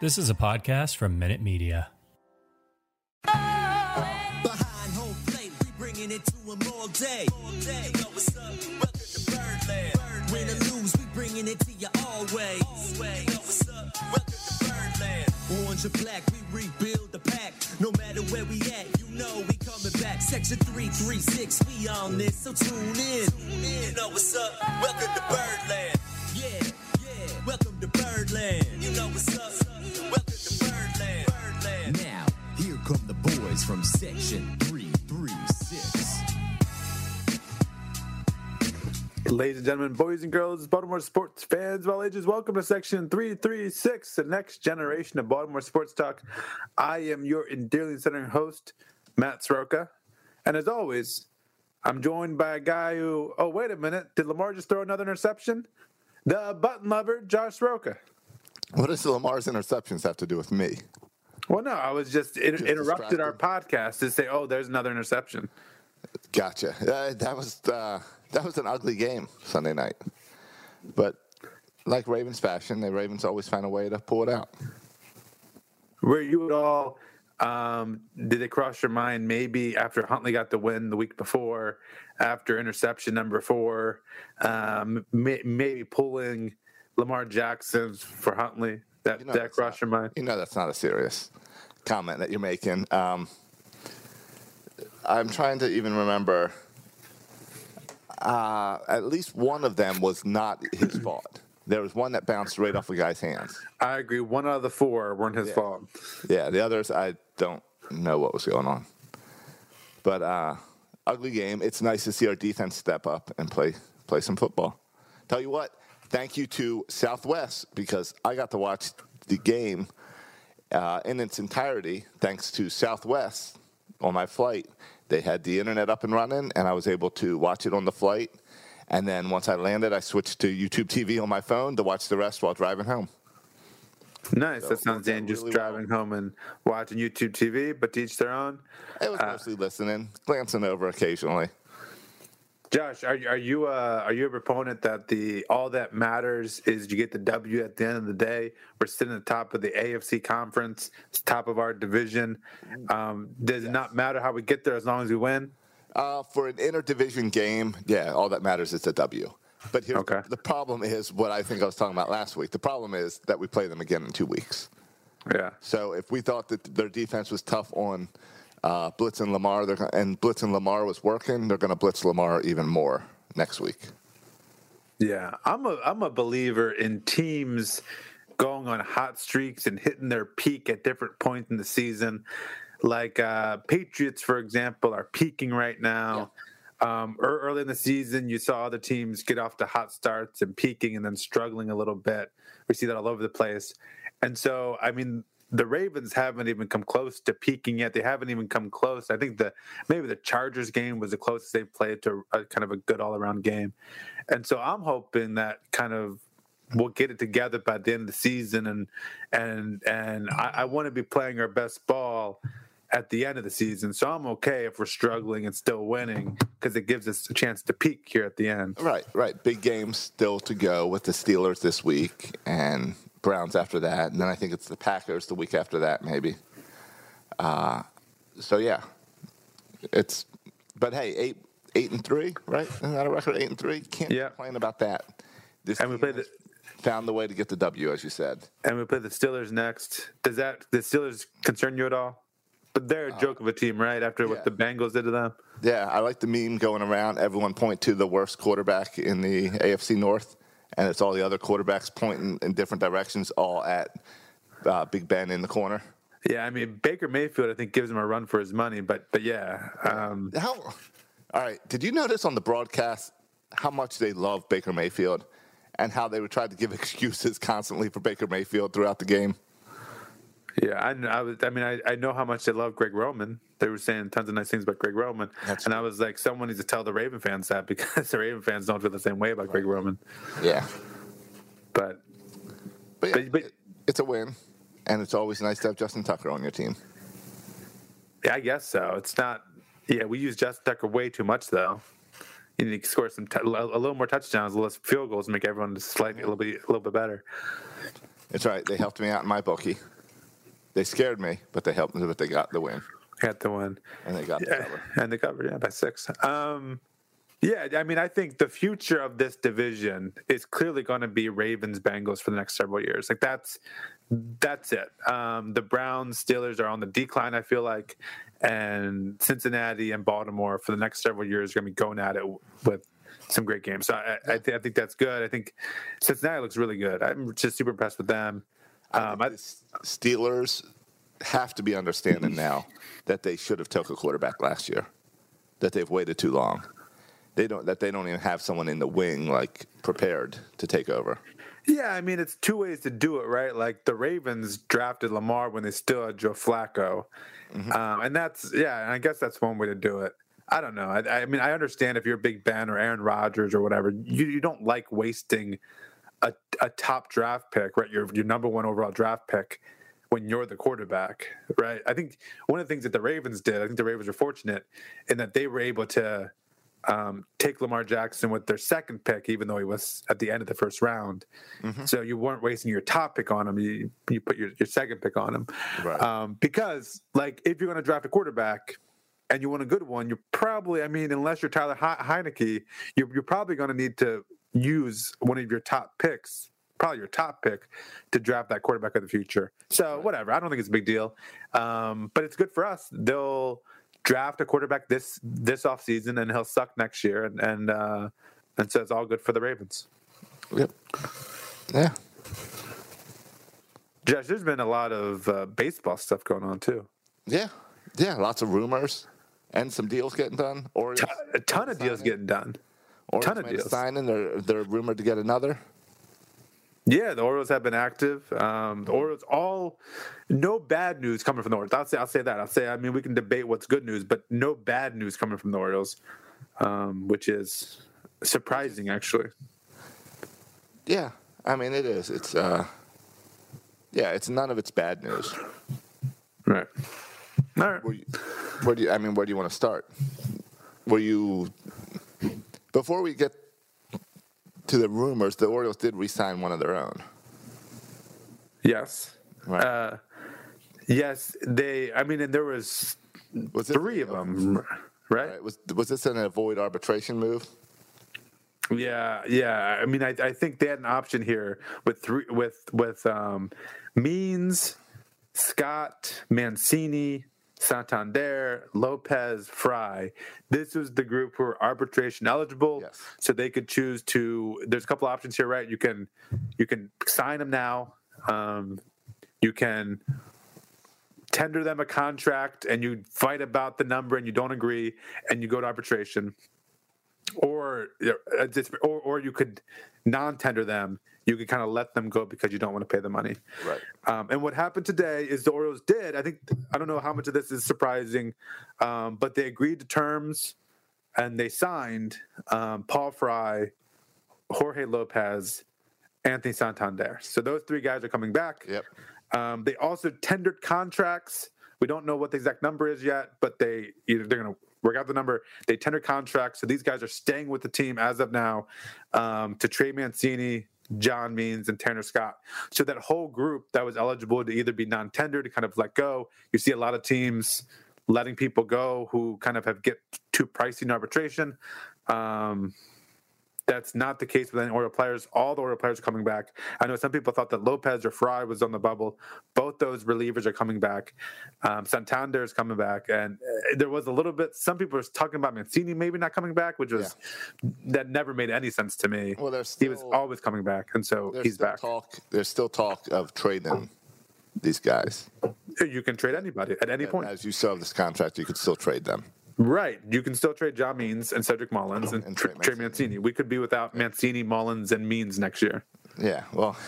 This is a podcast from Minute Media. Behind home plate, we bringing it to 'em all day. Win or lose, we bringing it to you always. Orange or black, we rebuild the pack. No matter where we at, you know we coming back. Section 336, we on this, so tune in. Tune in. You know what's up? Welcome to Birdland. Yeah, yeah. Welcome to Birdland. You know what's up? Welcome to Birdland. Birdland. Now, here come the boys from Section 336. Ladies and gentlemen, boys and girls, Baltimore sports fans of all ages, welcome to section 336, the next generation of Baltimore sports talk. I am your endearingly centering host, Matt Soroka. And as always, I'm joined by a guy who, oh, wait a minute, did Lamar just throw another interception? The button lover, Josh Soroka. What does Lamar's interceptions have to do with me? Well, no, I was just, in, Just interrupted our podcast to say, oh, there's another interception. Gotcha. Uh, that was uh, that was an ugly game Sunday night, but like Ravens fashion, the Ravens always find a way to pull it out. Were you at all? Um, did it cross your mind maybe after Huntley got the win the week before, after interception number four, um, may, maybe pulling Lamar Jackson for Huntley? That You know that crossed not- your mind? You know that's not a serious comment that you're making. Um, I'm trying to even remember. Uh, at least one of them was not his fault. There was one that bounced right off a guy's hands. I agree. One out of the four weren't his Yeah. fault. Yeah, the others I don't know what was going on. But uh, ugly game. It's nice to see our defense step up and play play some football. Tell you what, thank you to Southwest because I got to watch the game uh, in its entirety thanks to Southwest on my flight. They had the internet up and running, and I was able to watch it on the flight. And then once I landed, I switched to YouTube TV on my phone to watch the rest while driving home. Nice. That sounds dangerous really driving home and watching YouTube TV, but to each their own. It was mostly listening, glancing over occasionally. Josh, are, are you uh, are you a proponent that the all that matters is you get the W at the end of the day? We're sitting at the top of the AFC conference, it's top of our division. Um, does it not matter how we get there as long as we win? Uh, for an interdivision game, yeah, all that matters is a W. But here's Okay. the problem is what I think I was talking about last week. The problem is that we play them again in two weeks. Yeah. So if we thought that their defense was tough on uh, Blitz and Lamar, they're gonna, and Blitz and Lamar was working, they're going to blitz Lamar even more next week. Yeah, I'm a I'm a believer in teams going on hot streaks and hitting their peak at different points in the season. Like uh, Patriots, for example, are peaking right now. Um, ear- early in the season, you saw other teams get off to hot starts and peaking and then struggling a little bit. We see that all over the place. And so, I mean, the Ravens haven't even come close to peaking yet. They haven't even come close. I think the maybe the Chargers game was the closest they played to a kind of a good all around game. And so I'm hoping that kind of we'll get it together by the end of the season and and and I, I want to be playing our best ball at the end of the season. So I'm okay if we're struggling and still winning because it gives us a chance to peak here at the end. Right, right. Big games still to go with the Steelers this week and Browns after that. And then I think it's the Packers the week after that, maybe. Uh, so, yeah. It's, but hey, eight, eight and three, right? Isn't that a record? Eight and three? Can't Yeah. complain about that. This And we played the found the way to get the W, as you said. And we play the Steelers next. Does that the Steelers concern you at all? But they're a joke of a team, right? After yeah. what the Bengals did to them. Yeah, I like the meme going around. Everyone point to the worst quarterback in the AFC North, and it's all the other quarterbacks pointing in different directions, all at uh, Big Ben in the corner. Yeah, I mean Baker Mayfield, I think gives him a run for his money, but but yeah, um, How? All right. Did you notice on the broadcast how much they love Baker Mayfield, and how they would try to give excuses constantly for Baker Mayfield throughout the game? Yeah. I, I was, I mean, I, I know how much they love Greg Roman. They were saying tons of nice things about Greg Roman, That's and I was like, someone needs to tell the Raven fans that because the Raven fans don't feel the same way about Greg Roman. Yeah. But But, yeah, But- but- it's a win, and it's always nice to have Justin Tucker on your team. yeah, I guess so. It's not. Yeah, we use Justin Tucker way too much though. You need to score some t- a little more touchdowns, less field goals, and make everyone just slightly a little bit a little bit better. It's all right. They helped me out in my bookie. They scared me, but they helped me. But they got the win, Got the win. and they got the Yeah, cover. and they covered yeah by six. Um, yeah, I mean, I think the future of this division is clearly going to be Ravens Bengals for the next several years. Like that's that's it. Um, the Browns Steelers are on the decline. I feel like, and Cincinnati and Baltimore for the next several years are going to be going at it with some great games. So I, I, th- I think that's good. I think Cincinnati looks really good. I'm just super impressed with them. Um, I, The Steelers have to be understanding now that they should have took a quarterback last year. That they've waited too long. They don't. That they don't even have someone in the wing like prepared to take over. Yeah, I mean it's two ways to do it, right? Like the Ravens drafted Lamar when they still had Joe Flacco, um, and that's yeah, and I guess that's one way to do it. I don't know. I, I mean, I understand if you're a Big Ben or Aaron Rodgers or whatever, you, you don't like wasting a, a top draft pick, right? Your your number one overall draft pick when you're the quarterback, right? I think one of the things that the Ravens did, I think the Ravens were fortunate in that they were able to um, take Lamar Jackson with their second pick, even though he was at the end of the first round. So you weren't wasting your top pick on him. You you put your, your second pick on him. Right. Um, because like if you're going to draft a quarterback and you want a good one, you're probably I mean unless you're Tyler He- Heinicke, you're, you're probably going to need to use one of your top picks. Probably your top pick to draft that quarterback of the future. So whatever, I don't think it's a big deal, um, but it's good for us. They'll draft a quarterback this this offseason and he'll suck next year and and uh and so it's all good for the Ravens. Yep. Yeah. Josh, there's been a lot of uh, baseball stuff going on too. Yeah. Yeah. Lots of rumors and some deals getting done. Or A ton of deals getting done. Orioles ton of deals. signing. They're they're rumored to get another. Yeah, the Orioles have been active. Um, the Orioles all no bad news coming from the Orioles. I'll say I'll say that. I'll say I mean we can debate what's good news, but no bad news coming from the Orioles, um, which is surprising actually. Yeah. I mean, it is. It's uh. Yeah. It's none of it's bad news. Right. All right. Where, you, where do you? I mean, where do you want to start? Were you before we get to the rumors? The Orioles did re-sign one of their own. Yes. Right. Uh, yes, they. I mean, and there was Was it three of them, right? Right. Was was this an avoid arbitration move? Yeah, yeah. I mean, I, I think they had an option here with three with with um, Means, Scott, Mancini, Santander, Lopez, Fry. This was the group who were arbitration eligible, Yes. so they could choose to. There's a couple options here, right? You can you can sign them now. Um, you can tender them a contract, and you fight about the number, and you don't agree, and you go to arbitration or uh, or or you could non-tender them. You could kind of let them go because you don't want to pay the money. Right. Um, and what happened today is the Orioles did. I think I don't know how much of this is surprising, um, but they agreed to terms and they signed um, Paul Fry, Jorge Lopez, Anthony Santander. So those three guys are coming back. Yep. Um, they also tendered contracts. We don't know what the exact number is yet, but they either they're going to work out the number. They tendered contracts, so these guys are staying with the team as of now um, to Trey Mancini, John Means, and Tanner Scott. So that whole group that was eligible to either be non-tender to kind of let go. You see a lot of teams letting people go who kind of have get too pricey in arbitration. Um, That's not the case with any Oriole players. All the Oriole players are coming back. I know some people thought that Lopez or Fry was on the bubble. Both those relievers are coming back. Um, Santander is coming back, and uh, there was a little bit. Some people were talking about Mancini maybe not coming back, which was that never made any sense to me. Well, there's he was always coming back, and so he's back. talk. There's still talk of trading these guys. You can trade anybody at any point. As you have this contract, you could still trade them. Right. You can still trade John Means and Cedric Mullins and, And Trey, Trey Mancini. We could be without Mancini, Mullins, and Means next year. Yeah. Well.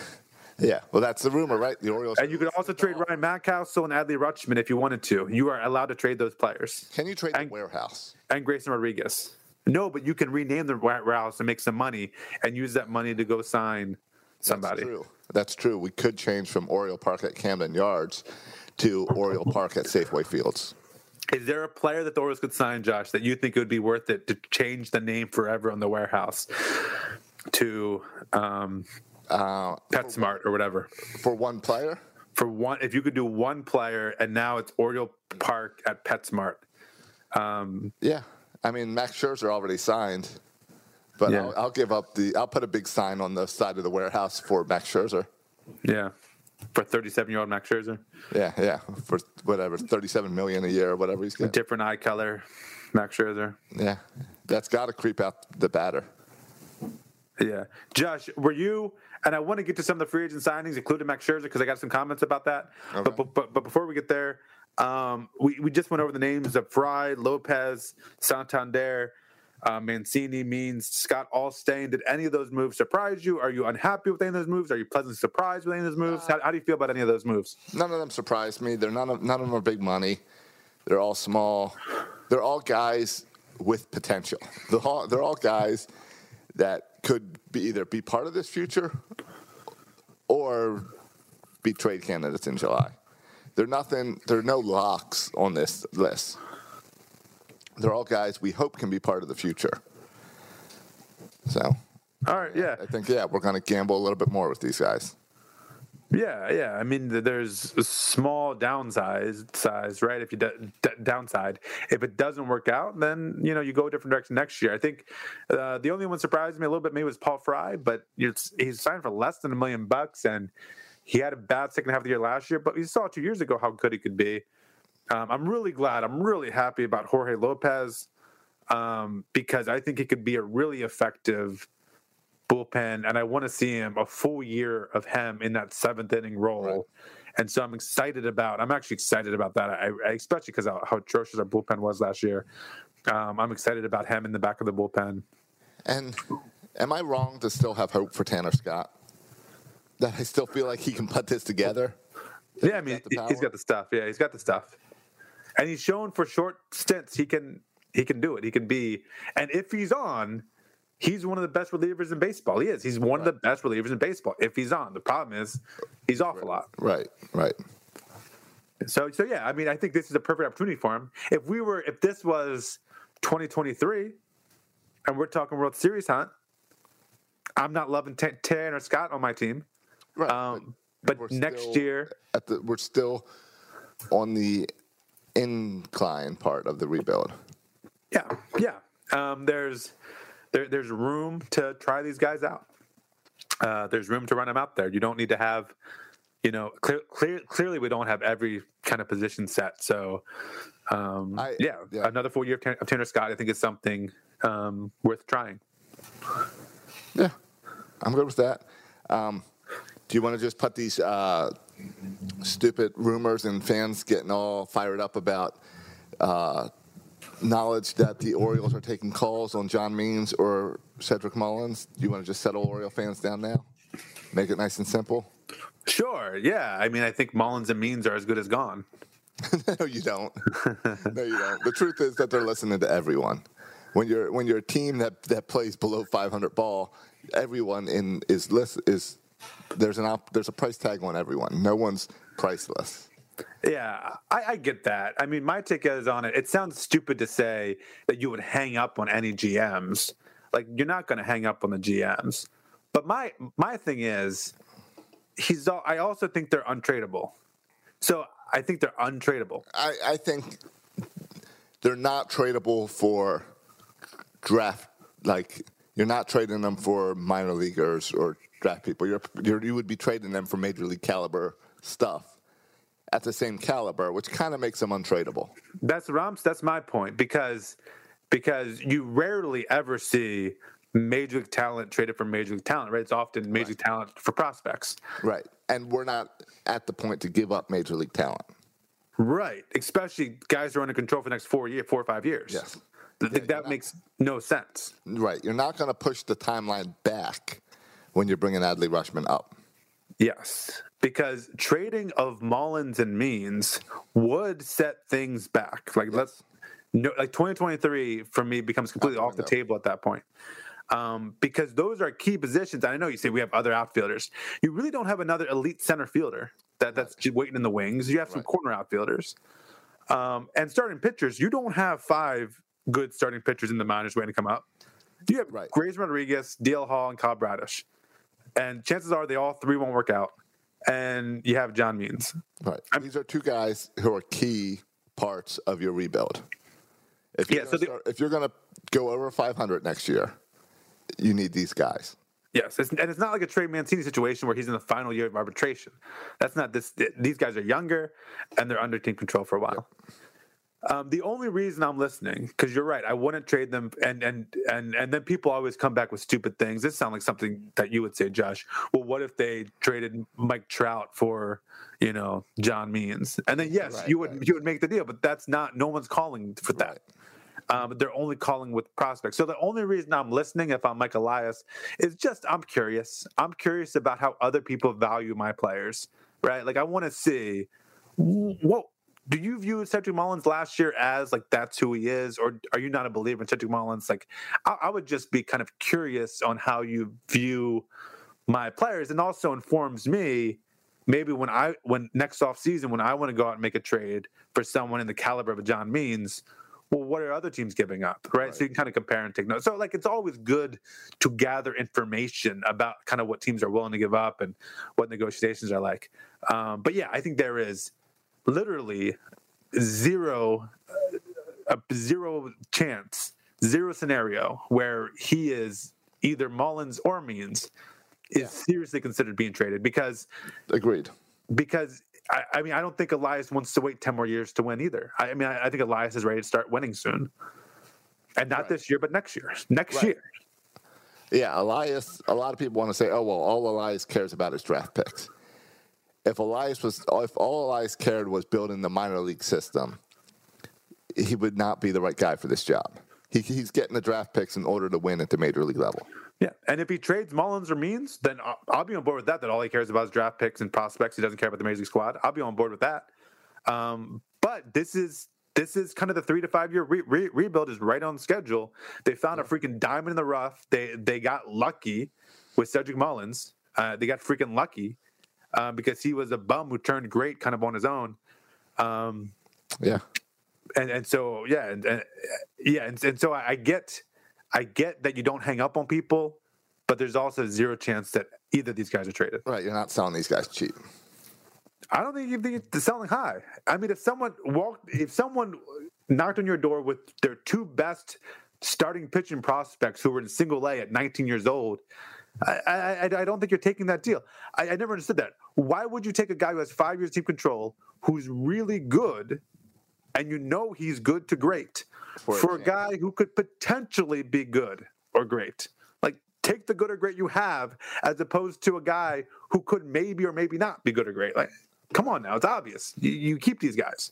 Yeah. Well, that's the rumor, right? The Orioles. And you could also trade Ryan Mountcastle and Adley Rutschman if you wanted to. You are allowed to trade those players Can you trade the and- warehouse? and Grayson Rodriguez. No, but you can rename the warehouse and make some money and use that money to go sign somebody. That's true. That's true. We could change from Oriole Park at Camden Yards to Oriole Park at Safeway Fields. Is there a player that the Orioles could sign, Josh, that you think it would be worth it to change the name forever on the warehouse to um, Uh, PetSmart or whatever? for one player, For one, if you could do one player, and now it's Oriole Park at PetSmart. Um, yeah. I mean, Max Scherzer already signed, but Yeah. I'll, I'll give up the. I'll put a big sign on the side of the warehouse for Max Scherzer. yeah, for 37 year old Max Scherzer, Yeah, yeah, for whatever, thirty-seven million a year, or whatever he's getting. different eye color, Max Scherzer. Yeah, that's got to creep out the batter. Yeah, Josh, were you? And I want to get to some of the free agent signings, including Max Scherzer, because I got some comments about that. But, but but but before we get there, um, we we just went over the names of Fry, Lopez, Santander, uh, Mancini, Means, Scott, all staying. Did any of those moves surprise you? Are you unhappy with any of those moves? Are you pleasantly surprised with any of those moves? How, how do you feel about any of those moves? None of them surprised me. They're none of none of them are big money. They're all small. They're all guys with potential. They're all, they're all guys that could be either be part of this future or be trade candidates in July. They're nothing. There are no locks on this list. They're all guys we hope can be part of the future. So All right, yeah. I think yeah, we're going to gamble a little bit more with these guys. Yeah, yeah. I mean, there's a small downside size, right? If you d- d- downside, if it doesn't work out, then you know you go a different direction next year. I think uh, the only one surprised me a little bit maybe was Paul Fry, but he's signed for less than a million bucks, and he had a bad second half of the year last year. But we saw two years ago how good he could be. Um, I'm really glad. I'm really happy about Jorge Lopez um, because I think he could be a really effective bullpen, and I want to see him a full year of him in that seventh inning role. And so I'm excited about. I'm actually excited about that. I, I especially because how, how atrocious our bullpen was last year. Um, I'm excited about him in the back of the bullpen. And am I wrong to still have hope for Tanner Scott? That I still feel like he can put this together. Yeah, I mean he's got the stuff. Yeah, he's got the stuff, and he's shown for short stints he can he can do it. He can be, and if he's on, he's one of the best relievers in baseball. He is. He's one of the best relievers in baseball. If he's on, the problem is he's off a lot. Right, right. So so yeah, I mean, I think this is a perfect opportunity for him. If we were, if this was 2023, and we're talking World Series hunt, I'm not loving T- Tanner Scott on my team. Right. Um, but we're next year, at the we're still on the incline part of the rebuild. yeah, yeah, um, there's there, there's room to try these guys out. Uh, there's room to run them out there. You don't need to have, you know, clear, clear, clearly we don't have every kind of position set. So, um, I- yeah, yeah. another full year of, of Tanner Scott, I think is something um, worth trying. Yeah, I'm good with that. Um, do you want to just put these uh, stupid rumors and fans getting all fired up about uh, knowledge that the Orioles are taking calls on John Means or Cedric Mullins? Do you want to just settle Oriole fans down now? Make it nice and simple? Sure. Yeah. I mean, I think Mullins and Means are as good as gone. no, you don't. no, you don't. The truth is that they're listening to everyone. When you're when you're a team that, that plays below 500 ball, everyone in is list is there's an op, there's a price tag on everyone. No one's priceless. Yeah, I, I get that. I mean, my take is on it. It sounds stupid to say that you would hang up on any GMs. Like you're not going to hang up on the GMs. But my my thing is, he's. I also think they're untradeable. So I think they're untradeable. I, I think they're not tradable for draft like you're not trading them for minor leaguers or draft people. You're, you're you would be trading them for major league caliber stuff at the same caliber, which kind of makes them untradeable. That's Rams. That's my point because because you rarely ever see major league talent traded for major league talent, right? It's often major league talent for prospects, Right. And we're not at the point to give up major league talent. right? Especially guys who are under control for the next four year, four or five years. Yes. Th- th- that makes no sense. Right. You're not going to push the timeline back when you're bringing Adley Rutschman up. Yes, because trading of Mullins and Means would set things back. Like let's no, like 2023 for me becomes completely off the table at that point. Um, because those are key positions. I know you say we have other outfielders. You really don't have another elite center fielder that, that's just waiting in the wings. You have some Right. corner outfielders. Um, and starting pitchers, you don't have five good starting pitchers in the minors waiting to come up. You have Right. Grayson Rodriguez, DL Hall, and Kyle Bradish. And chances are they all three won't work out. And you have John Means. Right. These are two guys who are key parts of your rebuild. If you're Yeah, gonna so the- start- if you're going to go over 500 next year, you need these guys. Yes, it's, and it's not like a Trey Mancini situation where he's in the final year of arbitration. That's not this. These guys are younger, and they're under team control for a while. Um, the only reason I'm listening, because you're right, I wouldn't trade them, and and and and then people always come back with stupid things. This sounds like something that you would say, Josh. Well, what if they traded Mike Trout for, you know, John Means? And then yes, Right, you would right. you would make the deal, but that's not. No one's calling for that. Um, they're only calling with prospects. So the only reason I'm listening, if I'm Mike Elias, is just I'm curious. I'm curious about how other people value my players, right? Like I want to see what do you view Cedric Mullins last year as like that's who he is, or are you not a believer in Cedric Mullins? Like I, I would just be kind of curious on how you view my players, and also informs me maybe when I when next off season when I want to go out and make a trade for someone in the caliber of a John Means, well, what are other teams giving up, right? So you can kind of compare and take notes. So like it's always good to gather information about kind of what teams are willing to give up and what negotiations are like. Um, but yeah, I think there is literally zero uh, a zero chance, zero scenario where he is either Mullins or Means is seriously considered being traded because Agreed. because I, I mean I don't think Elias wants to wait ten more years to win either. I, I mean I, I think Elias is ready to start winning soon, and not this year, but next year. Next Right. year, Yeah, Elias. A lot of people want to say, "Oh well, all Elias cares about is draft picks." If Elias was, if all Elias cared was building the minor league system, he would not be the right guy for this job. He, he's getting the draft picks in order to win at the major league level. yeah. And if he trades Mullins or Means, then I'll, I'll be on board with that. That all he cares about is draft picks and prospects. He doesn't care about the major league squad. I'll be on board with that. Um, but this is this is kind of the three to five year re- re- rebuild is right on schedule. They found a freaking diamond in the rough. They they got lucky with Cedric Mullins. Uh, they got freaking lucky uh, because he was a bum who turned great kind of on his own. Um, Yeah, and and so yeah, and, and yeah, and, and so I, I get I get that you don't hang up on people, but there's also zero chance that either of these guys are traded. right. You're not selling these guys cheap. I don't think you think it's selling high. I mean, if someone walked, if someone knocked on your door with their two best starting pitching prospects who were in single A at 19 years old, I, I, I I don't think you're taking that deal. I, I never understood that. Why would you take a guy who has five years team control, who's really good, and you know he's good to great, For for, a a guy who could potentially be good or great? Like, take the good or great you have, as opposed to a guy who could maybe or maybe not be good or great. Like, come on now, it's obvious. You, you keep these guys.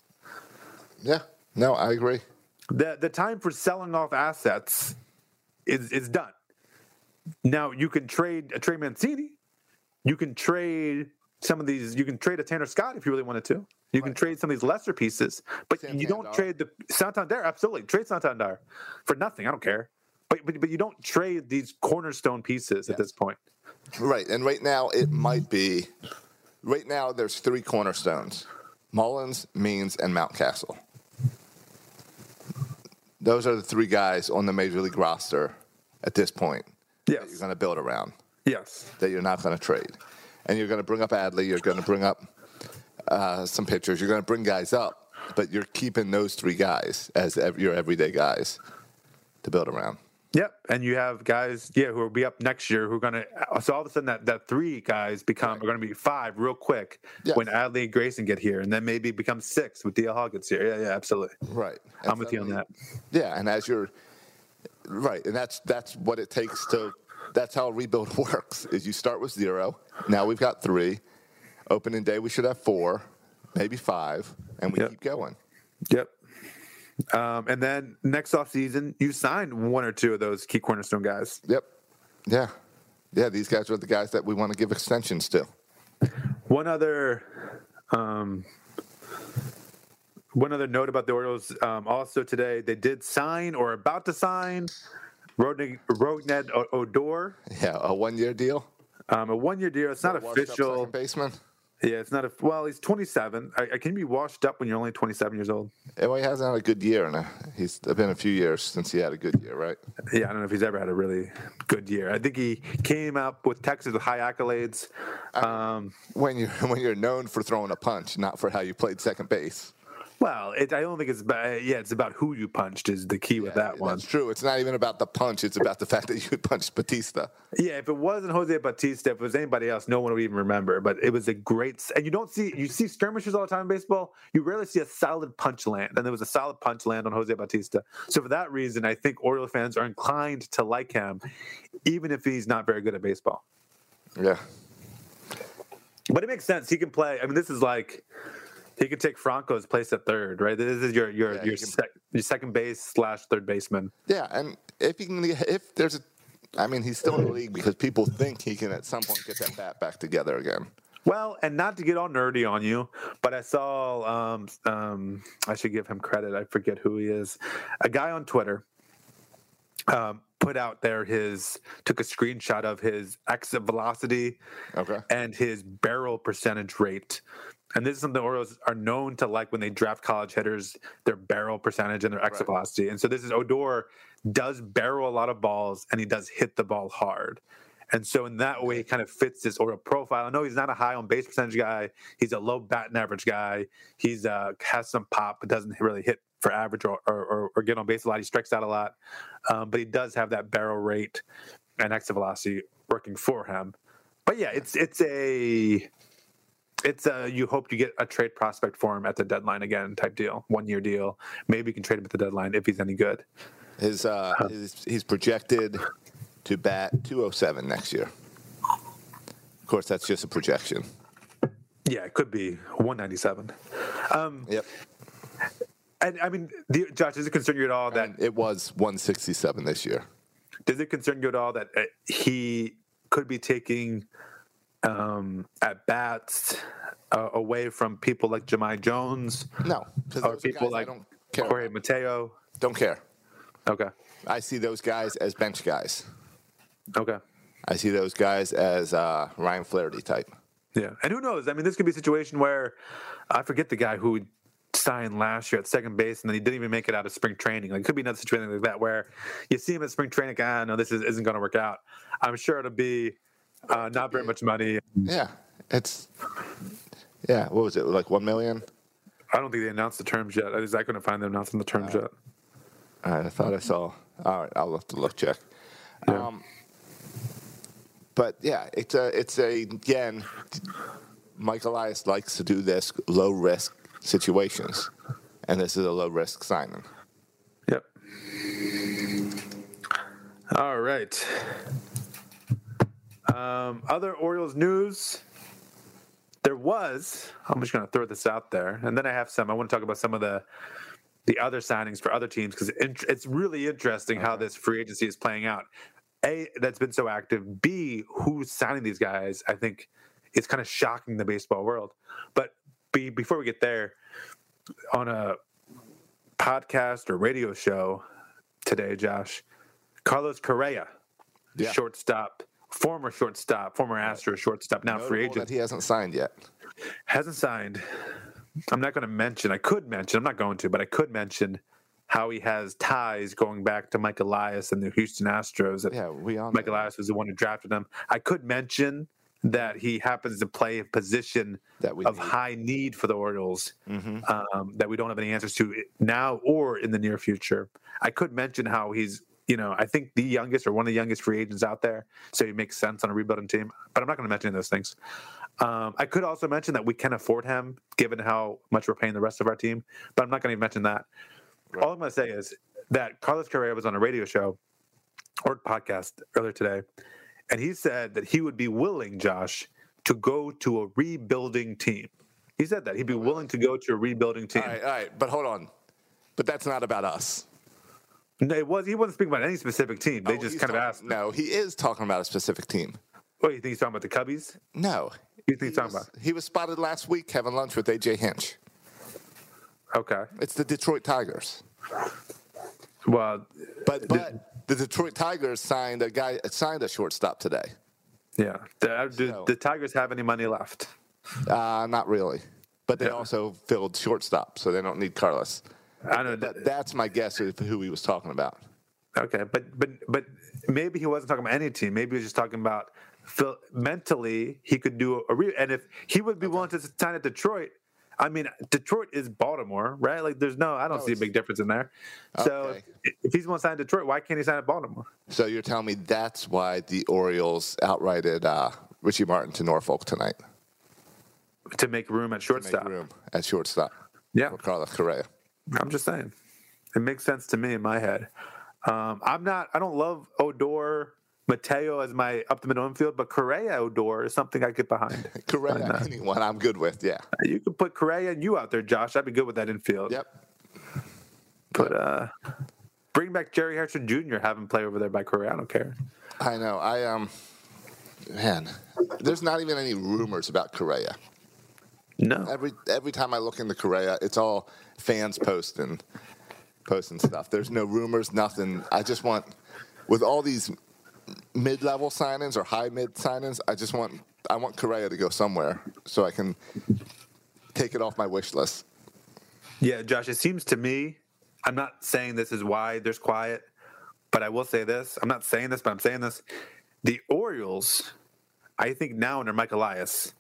Yeah, no, I agree. The the time for selling off assets is is done. Now you can trade uh, a Trey Mancini. You can trade some of these. You can trade a Tanner Scott if you really wanted to. You can trade some of these lesser pieces, but you don't trade the Santander. Absolutely, trade Santander for nothing. I don't care. But but, but you don't trade these cornerstone pieces at this point. Right, and right now it might be. Right now, there's three cornerstones: Mullins, Means, and Mountcastle. Those are the three guys on the major league roster at this point that you're going to build around. Yes. That you're not going to trade, and you're going to bring up Adley. You're going to bring up uh, some pitchers. You're going to bring guys up, but you're keeping those three guys as ev- your everyday guys to build around. Yep, and you have guys, yeah, who will be up next year who are going to. So all of a sudden, that, that three guys become are going to be five real quick Yes. when Adley and Grayson get here, and then maybe become six with DL Hall gets here. Yeah, yeah, absolutely. Right. I'm with you on that. Yeah, and as you're right, and that's that's what it takes to. That's how a rebuild works. Is you start with zero. Now we've got three. Opening day we should have four, maybe five, and we Yep. keep going. Yep. Um, and then next off season, you signed one or two of those key cornerstone guys. Yep. Yeah. Yeah. These guys are the guys that we want to give extensions to. One other, um, one other note about the Orioles. Um, also today, they did sign or about to sign Rodney, Rougned Odor, Yeah, a one-year deal. um, a one-year deal. It's not official. second baseman. Yeah, it's not a. Well, he's 27. I, I can you be washed up when you're only 27 years old. Well, he hasn't had a good year, and he's been a few years since he had a good year, right? Yeah, I don't know if he's ever had a really good year. I think he came up with Texas with high accolades. Um, When you when you're known for throwing a punch, not for how you played second base. Well, it, I don't think it's about. Eh, yeah, it's about who you punched is the key with that one. That's true. It's not even about the punch. It's about the fact that you punched Bautista. Yeah, if it wasn't Jose Bautista, if it was anybody else, no one would even remember. But it was a great, and you don't see you see skirmishes all the time in baseball. You rarely see a solid punch land, and there was a solid punch land on Jose Bautista. So for that reason, I think Orioles fans are inclined to like him, even if he's not very good at baseball. Yeah. But it makes sense. He can play. I mean, this is like he could take Franco's place at third, right? This is your your Yeah, your, can- sec, your second base slash third baseman. Yeah, and if he can, if there's a, I mean, he's still in the league because people think he can at some point get that bat back together again. Well, and not to get all nerdy on you, but I saw um, um, I should give him credit. I forget who he is. A guy on Twitter um, put out there his took a screenshot of his exit velocity Okay. and his barrel percentage rate. And this is something the Orioles are known to like when they draft college hitters, their barrel percentage and their exit velocity. And so this is Odor does barrel a lot of balls and he does hit the ball hard. And so in that way, he kind of fits this Oriole profile. I know he's not a high on base percentage guy. He's a low batting average guy. He's uh, has some pop, but doesn't really hit for average or, or, or, or get on base a lot. He strikes out a lot, um, but he does have that barrel rate and exit velocity working for him. But yeah, it's it's a it's a you hope you get a trade prospect for him at the deadline again type deal, one year deal. Maybe you can trade him at the deadline if he's any good. His, uh, his he's projected to bat 207 next year. Of course, that's just a projection. Yeah, it could be 197. Um, Yep. and I mean, the, Josh, does it concern you at all that And it was 167 this year. does it concern you at all that uh, he could be taking um, at bats uh, away from people like Jahmai Jones No, or people guys I like don't care. Jorge. Mateo? Don't care. Okay, I see those guys as bench guys. okay. I see those guys as uh, Ryan Flaherty type. Yeah, and who knows? I mean, this could be a situation where I forget the guy who signed last year at second base, and then he didn't even make it out of spring training. Like, it could be another situation like that where you see him at spring training. Like, ah, no, this is, isn't going to work out. I'm sure it'll be uh, not very much money. Yeah, it's yeah. What was it like? One million? I don't think they announced the terms yet. Is that going couldn't find them announcing the terms yet. All right, I thought I saw. All right, I'll have to look check. Yeah. Um, but yeah, it's a it's a again. Mike Elias likes to do this low risk situations, and this is a low risk signing. Yep. All right. Um, other Orioles news. There was. I'm just going to throw this out there, and then I have some. I want to talk about some of the the other signings for other teams because it's really interesting how this free agency is playing out. A, that's been so active. B, who's signing these guys? I think it's kind of shocking the baseball world. But B, before we get there, on a podcast or radio show today, Josh, Carlos Correa, the Yeah. shortstop, former shortstop, former Astros shortstop, now free agent, he hasn't signed yet. hasn't signed. I'm not going to mention. I could mention. I'm not going to, but I could mention how he has ties going back to Mike Elias and the Houston Astros. That Yeah, we all Mike know. Elias was the one who drafted him. I could mention that he happens to play a position That we of need. high need for the Orioles Mm-hmm. um, that we don't have any answers to now or in the near future. I could mention how he's you know, I think the youngest or one of the youngest free agents out there, so he makes sense on a rebuilding team. But I'm not going to mention those things. Um, I could also mention that we can afford him, given how much we're paying the rest of our team. But I'm not going to mention that. All I'm going to say is that Carlos Correa was on a radio show or podcast earlier today, and he said that he would be willing, Josh, to go to a rebuilding team. He said that he'd be willing to go to a rebuilding team. All right, all right, but hold on. But that's not about us. No, it was he wasn't speaking about any specific team. They Oh, just kind of asked. No, he is talking about a specific team. What do you think he's talking about? The Cubbies? No. You think he's He talking was, about? he was spotted last week having lunch with AJ Hinch. Okay. It's the Detroit Tigers. Well, But but the Detroit Tigers signed a guy signed a shortstop today. yeah. The, do So- the Tigers have any money left? Uh, not really. But they Yeah. also filled shortstop, so they don't need Carlos. I don't know. That, that's my guess of who he was talking about. Okay, but but but maybe he wasn't talking about any team. Maybe he was just talking about Phil, mentally he could do a re- and if he would be willing to sign at Detroit. I mean, Detroit is Baltimore, right? Like, there's no, I don't No, see a big difference in there. So, Okay. if he's going to sign Detroit, why can't he sign at Baltimore? So you're telling me that's why the Orioles outrighted uh, Richie Martin to Norfolk tonight To make room at to shortstop. make room at shortstop Yeah. for Carlos Correa. I'm just saying. It makes sense to me in my head. Um, I'm not. I don't love Odor, Mateo as my up the middle infield, but Correa Odor is something I get behind. Correa, anyone I'm good with. Yeah. You could put Correa and you out there, Josh. I'd be good with that infield. Yep. But uh, bring back Jerry Hairston Jr. Have him play over there by Correa. I don't care. I know. I um, man, there's not even any rumors about Correa. No. Every every time I look into Correa, it's all fans posting, posting stuff. There's no rumors, nothing. I just want, with all these mid-level signings or high mid signings, I just want I want Correa to go somewhere so I can take it off my wish list. Yeah, Josh. It seems to me. I'm not saying this is why there's quiet, but I will say this. I'm not saying this, but I'm saying this. The Orioles, I think now under Mike Elias,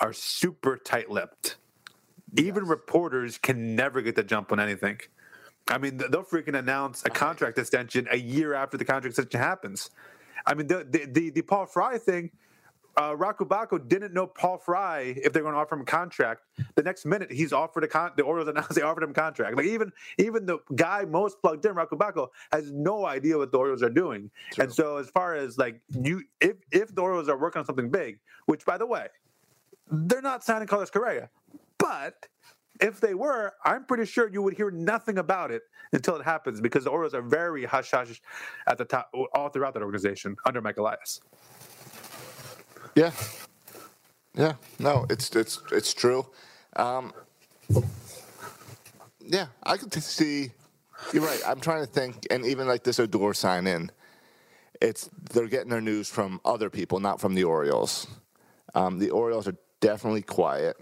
are super tight-lipped. Even reporters can never get the jump on anything. I mean, they'll freaking announce a contract extension a year after the contract extension happens. I mean, the the the, the Paul Fry thing. Uh, Roch Kubatko didn't know Paul Fry if they're going to offer him a contract. The next minute, he's offered a con. The Orioles announced they offered him a contract. Like even even the guy most plugged in, Roch Kubatko, has no idea what the Orioles are doing. And so, as far as like you, if if the Orioles are working on something big, which by the way, they're not signing Carlos Correa, but if they were, I'm pretty sure you would hear nothing about it until it happens because the Orioles are very hush hush at the top, all throughout that organization under Mike Elias. Yeah, yeah. No, it's it's it's true. Um, yeah, I could see. You're right. I'm trying to think, and even like this Odor sign in, it's they're getting their news from other people, not from the Orioles. Um, the Orioles are definitely quiet,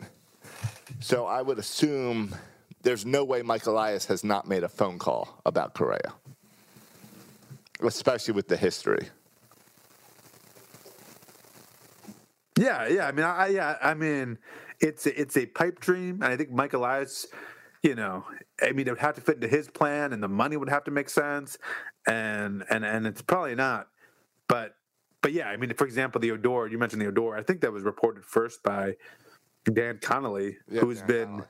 so I would assume there's no way Mike Elias has not made a phone call about Correa, especially with the history. Yeah, yeah. I mean, I yeah. I mean, it's a, it's a pipe dream, and I think Mike Elias, you know, I mean, it would have to fit into his plan, and the money would have to make sense, and and and it's probably not. But but yeah, I mean, for example, the Odor. You mentioned the Odor. I think that was reported first by Dan Connolly, Yeah, who's Dan been Connolly.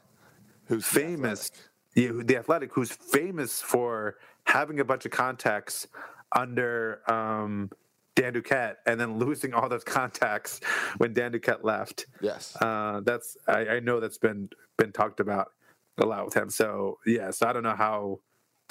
Who's the famous, yeah, the athletic, who's famous for having a bunch of contacts under um, Dan Duquette and then losing all those contacts when Dan Duquette left. Yes. Uh, that's I, I know that's been been talked about a lot with him. So yes, I don't know how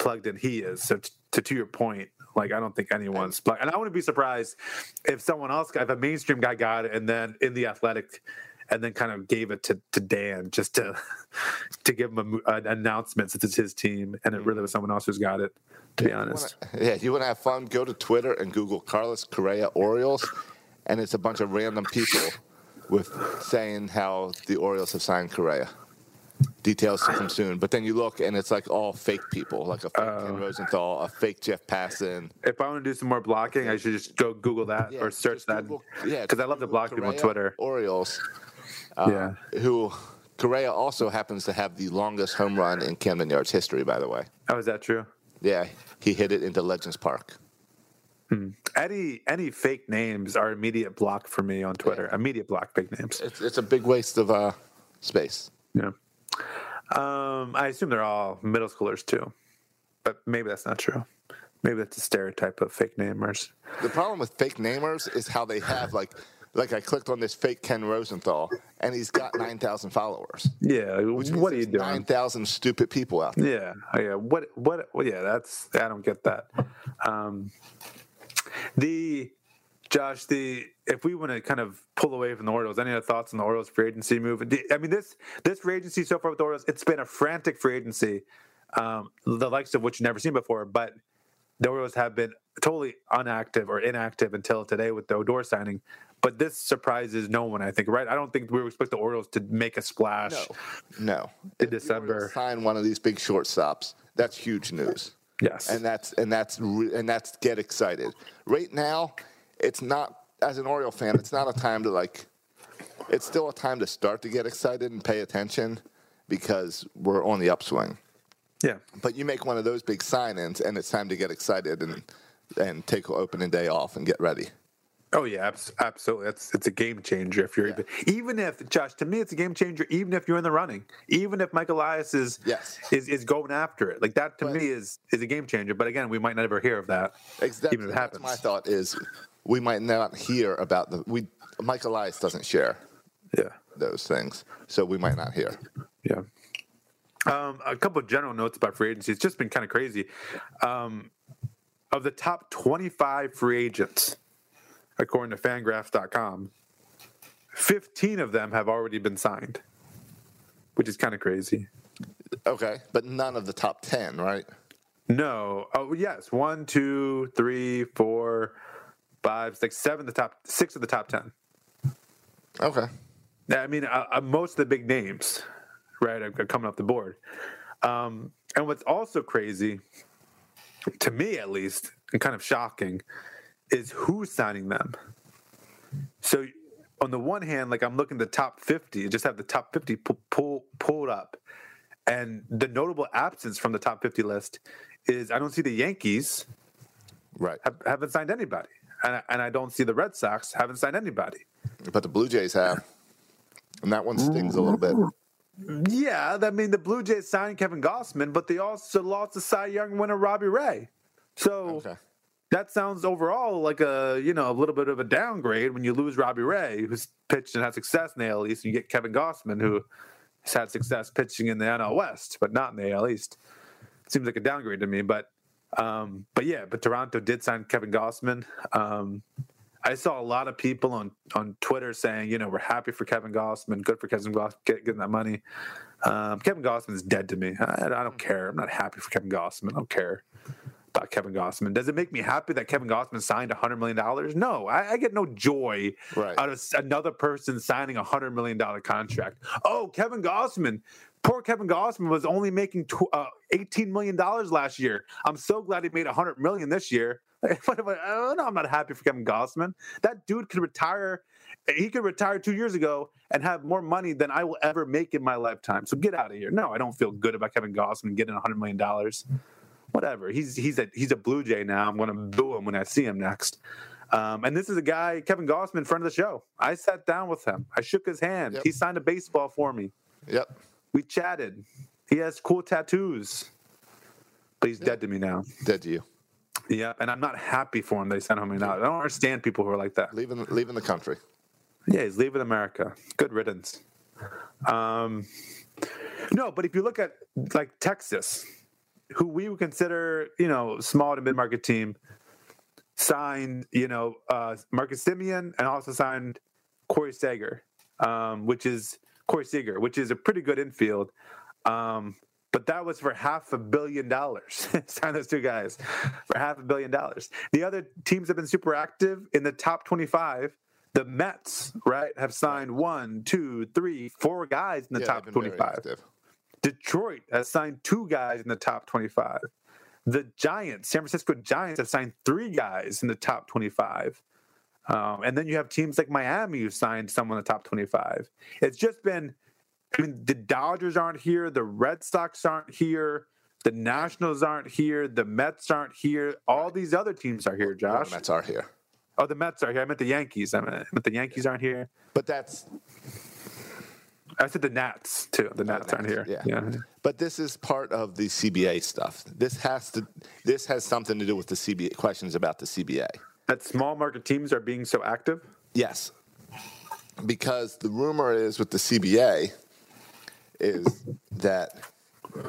plugged in he is. So t- to to your point, like I don't think anyone's. And I wouldn't be surprised if someone else, if a mainstream guy got it, and then in the athletic. And then kind of gave it to, to Dan just to to give him a, an announcement since it's his team, and it mm. really was someone else who's got it. To be honest, Yeah, you want to have fun? Go to Twitter and Google Carlos Correa Orioles, and it's a bunch of random people with saying how the Orioles have signed Correa. Details to come soon, but then you look and it's like all fake people, like a fake Oh. Ken Rosenthal, a fake Jeff Passan. if I want to do some more blocking, I should just go Google that Yeah, or search that. Google- yeah, because I love to block people on Twitter. Orioles, yeah, who Correa also happens to have the longest home run in Camden Yards history, by the way. oh, is that true? Yeah, he hit it into Legends Park. Any any fake names are immediate block for me on Twitter. Immediate block big names. It's it's a big waste of uh, space. Yeah. Um, I assume they're all middle schoolers too, but maybe that's not true. Maybe that's a stereotype of fake namers. The problem with fake namers is how they have like like I clicked on this fake Ken Rosenthal and he's got nine thousand followers. Yeah. What are you doing? Nine thousand stupid people out there. Yeah, oh, yeah. What? What? Well, yeah, that's. I don't get that. Um, the Josh, the if we want to kind of pull away from the Orioles, any other thoughts on the Orioles free agency move? I mean, this this free agency so far with the Orioles, it's been a frantic free agency, um, the likes of which you've never seen before. But the Orioles have been totally unactive or inactive until today with the Odor signing. But this surprises no one, I think. Right? I don't think we expect the Orioles to make a splash. No, no. In If you were to December. sign one of these big shortstops. That's huge news. Yes. and that's and that's and that's get excited. Right now, it's not as an Oriole fan. It's not a time to like. It's still a time to start to get excited and pay attention because we're on the upswing. yeah. But you make one of those big sign-ins, and it's time to get excited and and take opening day off and get ready. Oh yeah, absolutely. It's it's a game changer if you're even even if Josh. To me, it's a game changer. Even if you're in the running, even if Mike Elias is Yes. is, is going after it, like that to But- me is is a game changer. But again, we might never hear of that, Exactly. even if it That's my thought is we might not hear about the we. Mike Elias doesn't share Yeah, those things, so we might not hear. yeah. Um, a couple of general notes about free agency. It's just been kind of crazy. Um, of the top 25 free agents, according to Fangraphs.com, 15 of them have already been signed, which is kind of crazy. Okay, but none of the top ten, right? No. Oh, yes. One, two, three, four, five, six, seven. The top six of the top ten. Okay. Yeah, I mean, uh, uh, most of the big names, right, are, are coming off the board. Um, and what's also crazy, to me at least, and kind of shocking, is who's signing them. So, on the one hand, like I'm looking at the top 50, just have the top 50 pull, pull, pulled up. And the notable absence from the top 50 list is I don't see the Yankees Right. have, haven't signed anybody. And I, and I don't see the Red Sox haven't signed anybody. But the Blue Jays have, and that one stings a little bit. Yeah, I mean the Blue Jays signed Kevin Gausman, but they also lost the Cy Young winner Robbie Ray. So Okay. that sounds overall like a you know a little bit of a downgrade when you lose Robbie Ray, who's pitched and had success in the AL East, and you get Kevin Gausman, who has had success pitching in the NL West, but not in the AL East. Seems like a downgrade to me, but um, but yeah, but Toronto did sign Kevin Gausman. Um, I saw a lot of people on, on Twitter saying, you know, we're happy for Kevin Gausman, good for Kevin Gausman getting that money. Um, Kevin Gausman is dead to me. I, I don't care. I'm not happy for Kevin Gausman. I don't care about Kevin Gausman. Does it make me happy that Kevin Gausman signed $100 million? No, I, I get no joy Right. out of another person signing a $100 million contract. Oh, Kevin Gausman. Poor Kevin Gausman was only making tw- uh, $18 million last year. I'm so glad he made 100 million this year. What am I- oh, no, I'm not happy for Kevin Gausman. That dude could retire. He could retire two years ago and have more money than I will ever make in my lifetime. So get out of here. No, I don't feel good about Kevin Gausman getting $100 million whatever. He's he's a he's a Blue Jay now. I'm going to boo him when I see him next. Um, and this is a guy, Kevin Gausman, friend of the show. I sat down with him. I shook his hand. Yep. He signed a baseball for me. Yep. We chatted. He has cool tattoos, but he's dead to me now. Dead to you. Yeah, and I'm not happy for him. They sent him out. I don't understand people who are like that. Leaving leaving the country. Yeah, he's leaving America. Good riddance. Um, no, but if you look at like Texas, who we would consider, you know, small to mid market team, signed, you know, uh, Marcus Semien and also signed Corey Seager, um, which is Corey Seager, which is a pretty good infield. Um, but that was for half a billion dollars. Sign those two guys for half a billion dollars. The other teams have been super active in the top 25. The Mets, right, have signed one, two, three, four guys in the Yeah, top they've been very 25. Detroit has signed two guys in the top 25. The Giants, San Francisco Giants, have signed three guys in the top 25. Um, and then you have teams like Miami who signed someone in the top 25. It's just been, I mean, the Dodgers aren't here, the Red Sox aren't here, The Nationals aren't here. The Mets aren't here. All these other teams are here, Josh. the Mets are here. Oh, the Mets are here. I meant the Yankees. I meant, I meant the Yankees aren't here. But that's I said the Nats too. The Nats aren't here. yeah. yeah. But this is part of the CBA stuff. This has to. This has something to do with the CBA questions about the CBA. That small market teams are being so active. Yes, because the rumor is with the CBA is that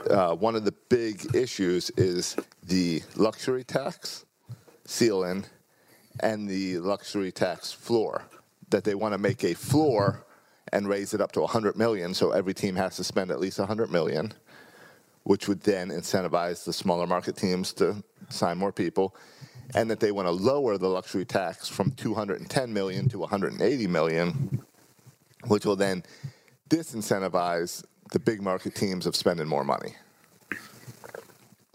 uh, one of the big issues is the luxury tax ceiling and the luxury tax floor. That they want to make a floor and raise it up to 100 million, so every team has to spend at least 100 million, which would then incentivize the smaller market teams to sign more people, and that they want to lower the luxury tax from 210 million to 180 million, which will then disincentivize the big market teams of spending more money.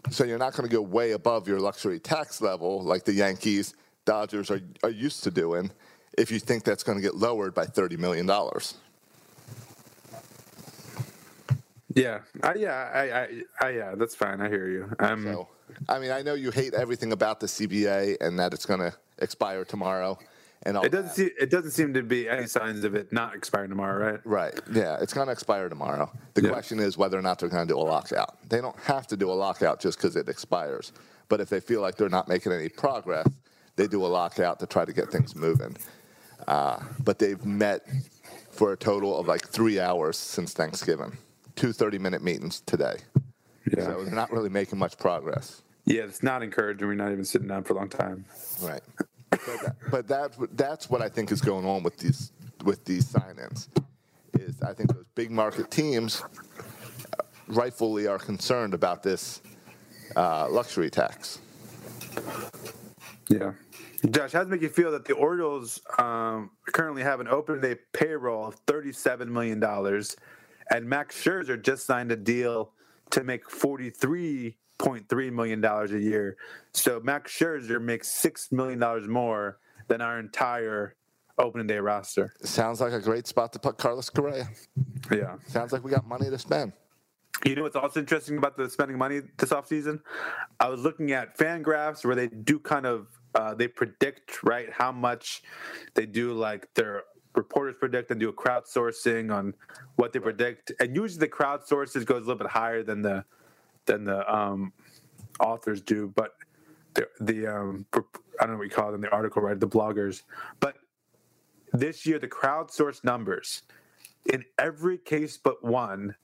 So you're not going to go way above your luxury tax level like the Yankees, Dodgers are, are used to doing if you think that's going to get lowered by $30 million. Yeah. I, yeah. I, I, I. Yeah. That's fine. I hear you. Um. So, I mean, I know you hate everything about the CBA and that it's going to expire tomorrow and all It doesn't that. seem. It doesn't seem to be any signs of it not expiring tomorrow, right? Right. Yeah, it's going to expire tomorrow. The Yeah. question is whether or not they're going to do a lockout. They don't have to do a lockout just because it expires. But if they feel like they're not making any progress, they do a lockout to try to get things moving. Uh, but they've met for a total of like three hours since Thanksgiving. Two 30 minute meetings today. Yeah. So they're not really making much progress. Yeah. It's not encouraging. We're not even sitting down for a long time. Right. But, that, but that, that's what I think is going on with these with these sign-ins. Is I think those big market teams uh, rightfully are concerned about this uh, luxury tax. Yeah. Josh, how does it make you feel that the Orioles um, currently have an open day payroll of $37 million and Max Scherzer just signed a deal to make $43.3 million a year? So Max Scherzer makes $6 million more than our entire opening day roster. Sounds like a great spot to put Carlos Correa. Yeah. Sounds like we got money to spend. You know what's also interesting about the spending money this offseason? I was looking at fan graphs where they do kind of uh, they predict right how much they do like their reporters predict and do a crowdsourcing on what they predict, and usually the crowdsources goes a little bit higher than the than the um, authors do, but the the um, I don't know what you call them the article right? The bloggers, but this year the crowdsourced numbers in every case but one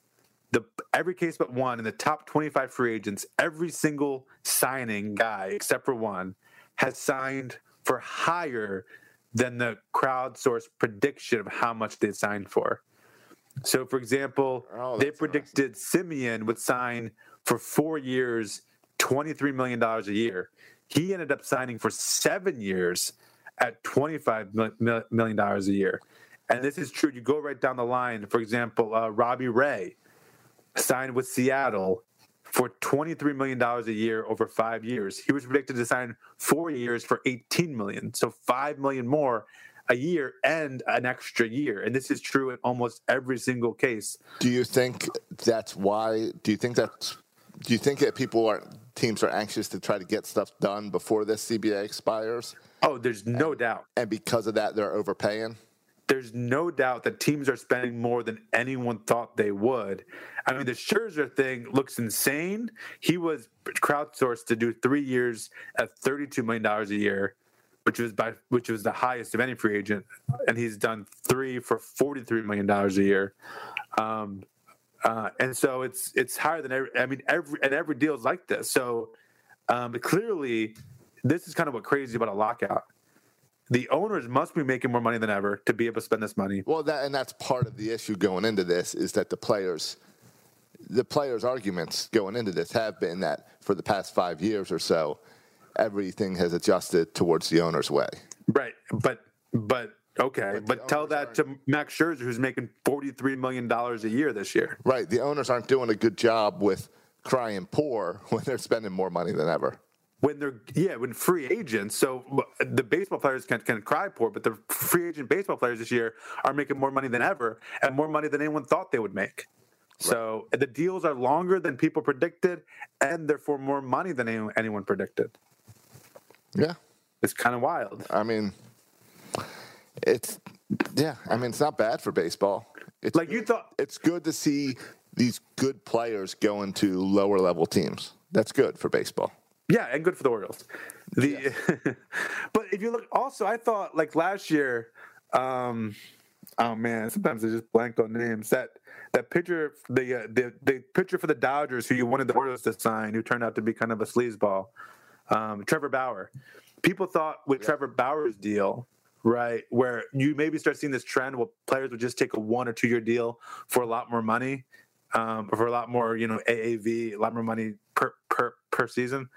the every case but one in the top 25 free agents, every single signing guy except for one has signed for higher than the crowdsourced prediction of how much they signed for. So, for example, Oh, they predicted Semien would sign for four years, $23 million a year. He ended up signing for seven years at $25 million a year. And this is true. You go right down the line. For example, uh, Robbie Ray signed with Seattle for $23 million a year over five years. He was predicted to sign four years for 18 million. So 5 million more a year and an extra year. And this is true in almost every single case. Do you think that's why? Do you think that's? Do you think that people are teams are anxious to try to get stuff done before this CBA expires, Oh, there's no doubt. and because of that they're overpaying? There's no doubt that teams are spending more than anyone thought they would. I mean, the Scherzer thing looks insane. He was crowdsourced to do three years at $32 million a year, which was by which was the highest of any free agent, and he's done three for $43 million a year. Um, uh, and so it's it's higher than every. I mean, every and every deal is like this. So um, clearly, this is kind of what crazy about a lockout. The owners must be making more money than ever to be able to spend this money. Well, that and that's part of the issue going into this is that the players, the players' arguments going into this have been that for the past five years or so, everything has adjusted towards the owner's way. Right, but but okay, But but tell that to Max Scherzer, who's making forty three million dollars a year this year. Right, the owners aren't doing a good job with crying poor when they're spending more money than ever. When they're yeah, when free agents, so uh, the baseball players can can cry poor, but the free agent baseball players this year are making more money than ever and more money than anyone thought they would make. So the deals are longer than people predicted, and they're for more money than anyone, anyone predicted. Yeah. It's kind of wild. I mean, it's yeah. I mean, it's not bad for baseball. It's Like you thought, it's good to see these good players going to lower level teams. That's good for baseball. Yeah, and good for the Orioles. The but if you look also I thought like last year, um oh man, sometimes I just blank on names. That that pitcher the uh, the the pitcher for the Dodgers who you wanted the Orioles to sign, who turned out to be kind of a sleazeball, um, Trevor Bauer. People thought with Trevor Bauer's deal, right, where you maybe start seeing this trend where players would just take a one or two year deal for a lot more money, um, for a lot more, you know, AAV, a lot more money per per per season.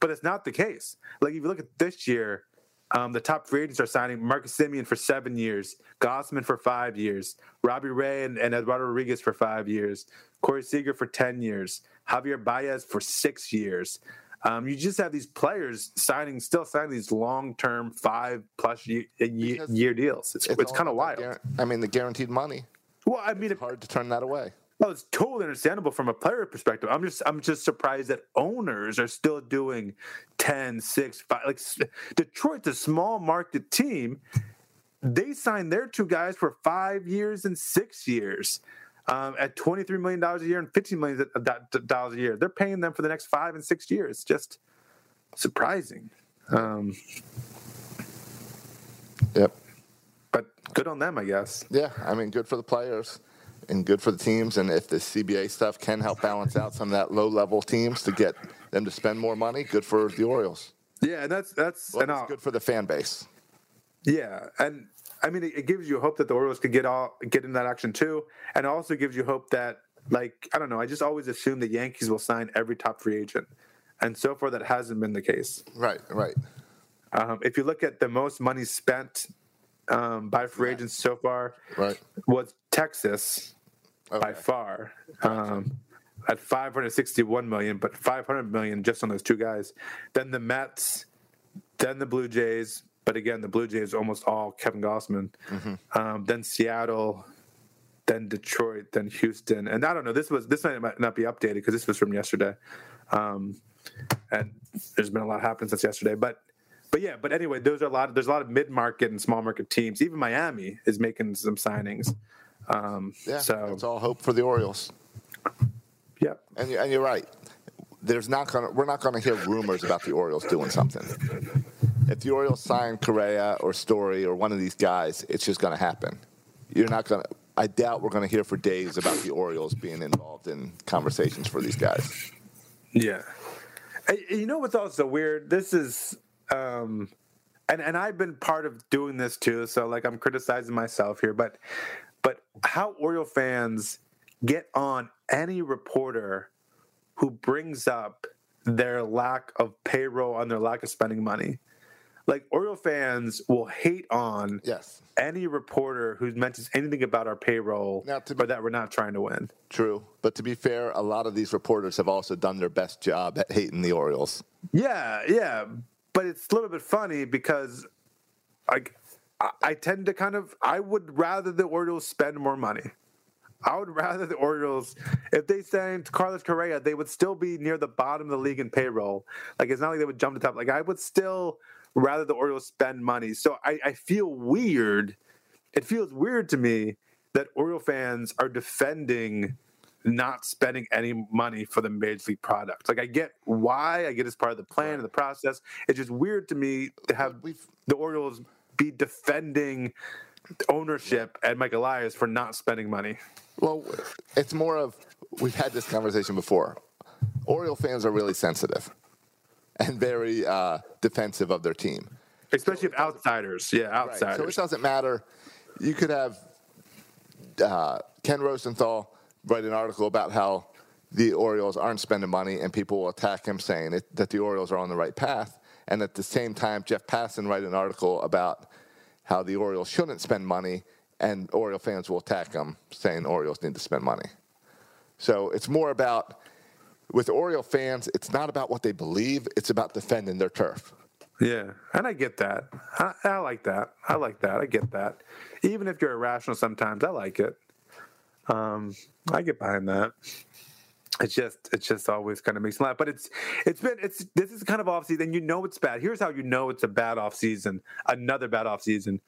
But it's not the case. Like if you look at this year, um, the top free agents are signing Marcus Semien for seven years, Gausman for five years, Robbie Ray and, and Eduardo Rodriguez for five years, Corey Seager for ten years, Javier Baez for six years. Um, you just have these players signing, still signing these long-term, five-plus year, year, deals. It's, it's, all kind of wild. guar- I mean, the guaranteed money. well, I mean, it, Hard to turn that away. Well, it's totally understandable from a player perspective. I'm just I'm just surprised that owners are still doing 10, 6, 5. Like Detroit's a small market team. They signed their two guys for five years and six years um, at $23 million a year and $15 million a year. They're paying them for the next five and six years. Just surprising. Um, Yep. but good on them, I guess. Yeah, I mean, good for the players and good for the teams. And if the CBA stuff can help balance out some of that low level teams to get them to spend more money, good for the Orioles. Yeah, and that's that's Well, and it's good for the fan base. Yeah, and I mean, it, it gives you hope that the Orioles could get all get in that action too, and it also gives you hope that, like, I don't know, I just always assume the Yankees will sign every top free agent, and so far that hasn't been the case. Right, right. Um, if you look at the most money spent um, by free agents so far, Right. was Texas by far um, at 561 million, but 500 million just on those two guys. Then the Mets, then the Blue Jays, but again the Blue Jays almost all Kevin Gausman. Um, then Seattle, then Detroit, then Houston, and I don't know. This was this might might not be updated because this was from yesterday, um, and there's been a lot happened since yesterday, but. But yeah, but anyway, those are a lot. there's a lot of mid-market and small market teams. Even Miami is making some signings. Um, Yeah, so it's all hope for the Orioles. yeah, And, you- and you're right. There's not gonna we're not gonna hear rumors about the Orioles doing something. If the Orioles sign Correa or Story or one of these guys, it's just gonna happen. You're not gonna. I doubt we're gonna hear for days about the Orioles being involved in conversations for these guys. Yeah. You know what's also weird? This is um and and I've been part of doing this too, so like I'm criticizing myself here, but but how Oriole fans get on any reporter who brings up their lack of payroll and their lack of spending money. Like Oriole fans will hate on Yes, any reporter who mentions anything about our payroll Now, to be- or that we're not trying to win. true. But to be fair, a lot of these reporters have also done their best job at hating the Orioles. Yeah, yeah, but it's a little bit funny because, like, I, tend to kind of I would rather the Orioles spend more money. I would rather the Orioles, if they signed Carlos Correa, they would still be near the bottom of the league in payroll. Like it's not like they would jump to the top. Like I would still rather the Orioles spend money. So I, I feel weird. It feels weird to me that Oriole fans are defending not spending any money for the major league product. Like I get why, I get it's part of the plan and the process. It's just weird to me to have We've- the Orioles be defending ownership and Mike Elias for not spending money. Well, it's more of we've had this conversation before. Oriole fans are really sensitive and very uh, defensive of their team. Especially if outsiders, yeah, Right. outsiders. So it doesn't matter. You could have uh, Ken Rosenthal write an article about how the Orioles aren't spending money, and people will attack him saying it, that the Orioles are on the right path. And at the same time, Jeff Passan write an article about how the Orioles shouldn't spend money, and Oriole fans will attack him saying Orioles need to spend money. So it's more about with Oriole fans, it's not about what they believe; it's about defending their turf. Yeah, and I get that. I, I like that. I like that. I get that. Even if you're irrational sometimes, I like it. Um, I get behind that. It's just it's just always kind of makes me laugh. But it's it's been it's this is kind of off season. You know it's bad. Here's how you know it's a bad off season. Another bad off season,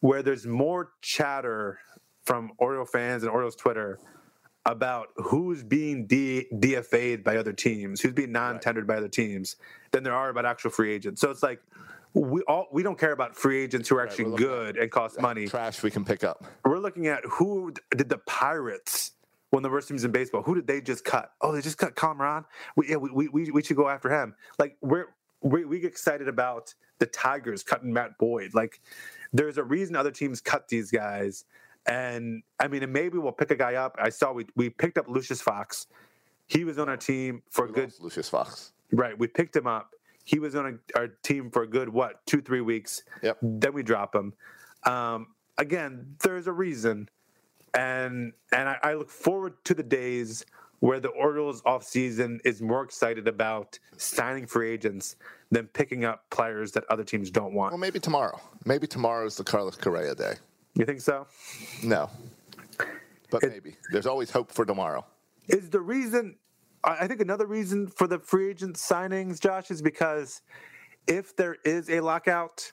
where there's more chatter from Oriole fans and Orioles Twitter about who's being D- DFA'd by other teams, who's being non-tendered by other teams, than there are about actual free agents. So it's like we all we don't care about free agents who are actually we're good and cost money. Trash we can pick up. We're looking at who did the Pirates one of the worst teams in baseball. Who did they just cut? Oh, they just cut Cameron. We, yeah, we, we, we should go after him. Like we're we, we get excited about the Tigers cutting Matt Boyd. Like there's a reason other teams cut these guys. And I mean, and maybe we'll pick a guy up. I saw we we picked up Lucius Fox. He was on our team for a good Lucius Fox. right. We picked him up. He was on a, our team for a good what two three weeks. Yep. Then we drop him. Um, again, there's a reason, and and I, I look forward to the days where the Orioles offseason is more excited about signing free agents than picking up players that other teams don't want. Well, maybe tomorrow. Maybe tomorrow is the Carlos Correa day. You think so? No, but It- maybe. There's always hope for tomorrow. is the reason I think another reason for the free agent signings, Josh, is because if there is a lockout,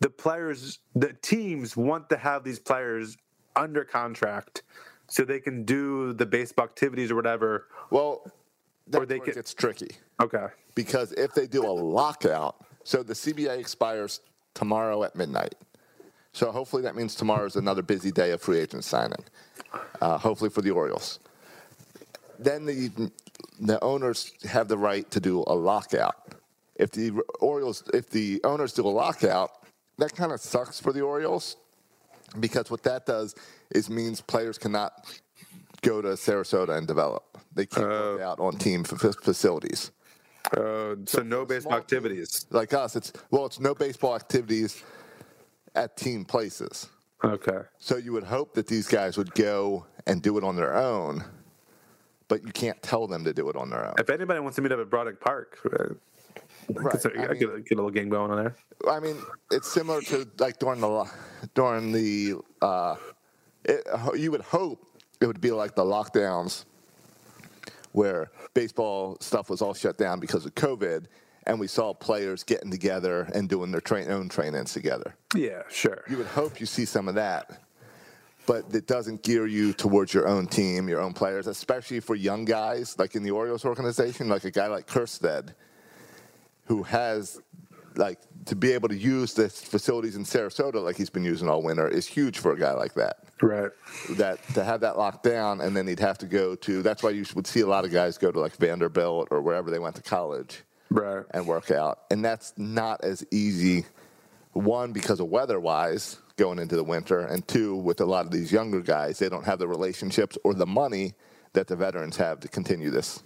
the players, the teams want to have these players under contract so they can do the baseball activities or whatever. Well, that's they where could- it gets tricky Okay. because if they do a lockout, so the CBA expires tomorrow at midnight. So hopefully that means tomorrow is another busy day of free agent signing. Uh, hopefully for the Orioles. Then the the owners have the right to do a lockout. If the Orioles, if the owners do a lockout, that kind of sucks for the Orioles because what that does is means players cannot go to Sarasota and develop. They can't work out on team f- facilities. Uh, so no baseball activities. Like us, it's well, it's no baseball activities at team places. Okay. So you would hope that these guys would go and do it on their own, but you can't tell them to do it on their own. If anybody wants to meet up at Broderick Park, uh, Right. I I mean- get, a, get a little game going on there. I mean, it's similar to like during the during the uh, it, you would hope it would be like the lockdowns where baseball stuff was all shut down because of COVID, and we saw players getting together and doing their train, own trainings together. Yeah, sure. You would hope you see some of that, but it doesn't gear you towards your own team, your own players, especially for young guys like in the Orioles organization, like a guy like Kjerstad, who has like to be able to use the facilities in Sarasota like he's been using all winter is huge for a guy like that. Right. That to have that locked down, and then he'd have to go to. That's why you would see a lot of guys go to like Vanderbilt or wherever they went to college Right. and work out. And that's not as easy, one, because of weather wise going into the winter, and two, with a lot of these younger guys, they don't have the relationships or the money that the veterans have to continue this.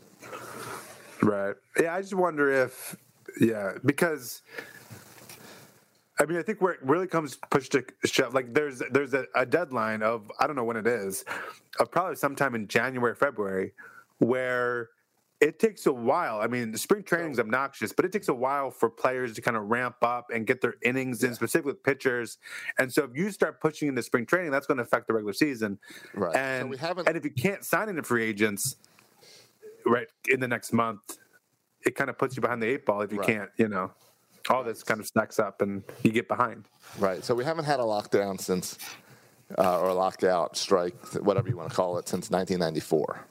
Right. Yeah, I just wonder if, yeah, because I mean, I think where it really comes push to shove, like there's there's a, a deadline of I don't know when it is, of probably sometime in January, February, where it takes a while. I mean, the spring training is obnoxious, but it takes a while for players to kind of ramp up and get their innings in, specifically with pitchers. And so if you start pushing into spring training, that's going to affect the regular season. Right. So And we haven't- and if you can't sign into free agents, right in the next month, it kind of puts you behind the eight ball if you Right. can't, you know. All this kind of stacks up and you get behind. Right. So we haven't had a lockdown since, uh, or a lockout, strike, whatever you want to call it, since 1994.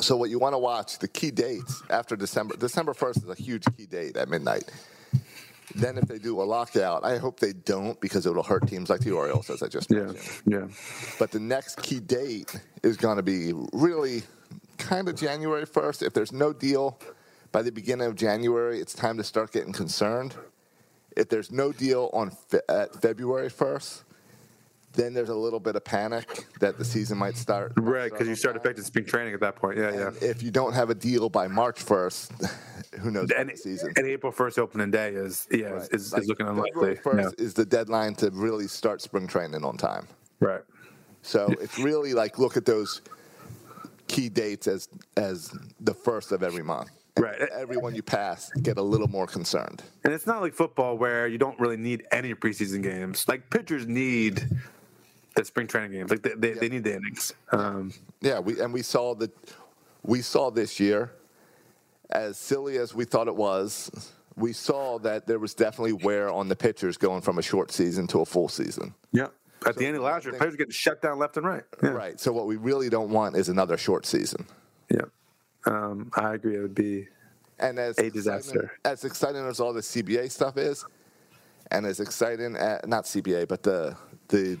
So what you want to watch, the key dates after December, December 1st is a huge key date at midnight. Then if they do a lockout, I hope they don't because it'll hurt teams like the Orioles, as I just Yeah. mentioned. Yeah. But the next key date is going to be really kind of January 1st. If there's no deal by the beginning of January, it's time to start getting concerned. If there's no deal on fe- February 1st, then there's a little bit of panic that the season might start. Right, because you start affecting spring training at that point. Yeah, yeah. If you don't have a deal by March 1st, who knows And, the season? and April first opening day is yeah Right. is, is, looking unlikely. 1st is the deadline to really start spring training on time. Right. So it's really like look at those key dates as as the first of every month. And Right. Everyone you pass get a little more concerned. And it's not like football where you don't really need any preseason games. Like pitchers need the spring training games. Like they, they, they need the innings. Um, Yeah, we and we saw the we saw this year, as silly as we thought it was, we saw that there was definitely wear on the pitchers going from a short season to a full season. yeah. At the end of last year, players were getting shut down left and right. Yeah. Right. So what we really don't want is another short season. Yeah. Um, I agree. It would be And as A disaster. as exciting as all the CBA stuff is, and as exciting at, not CBA, but the the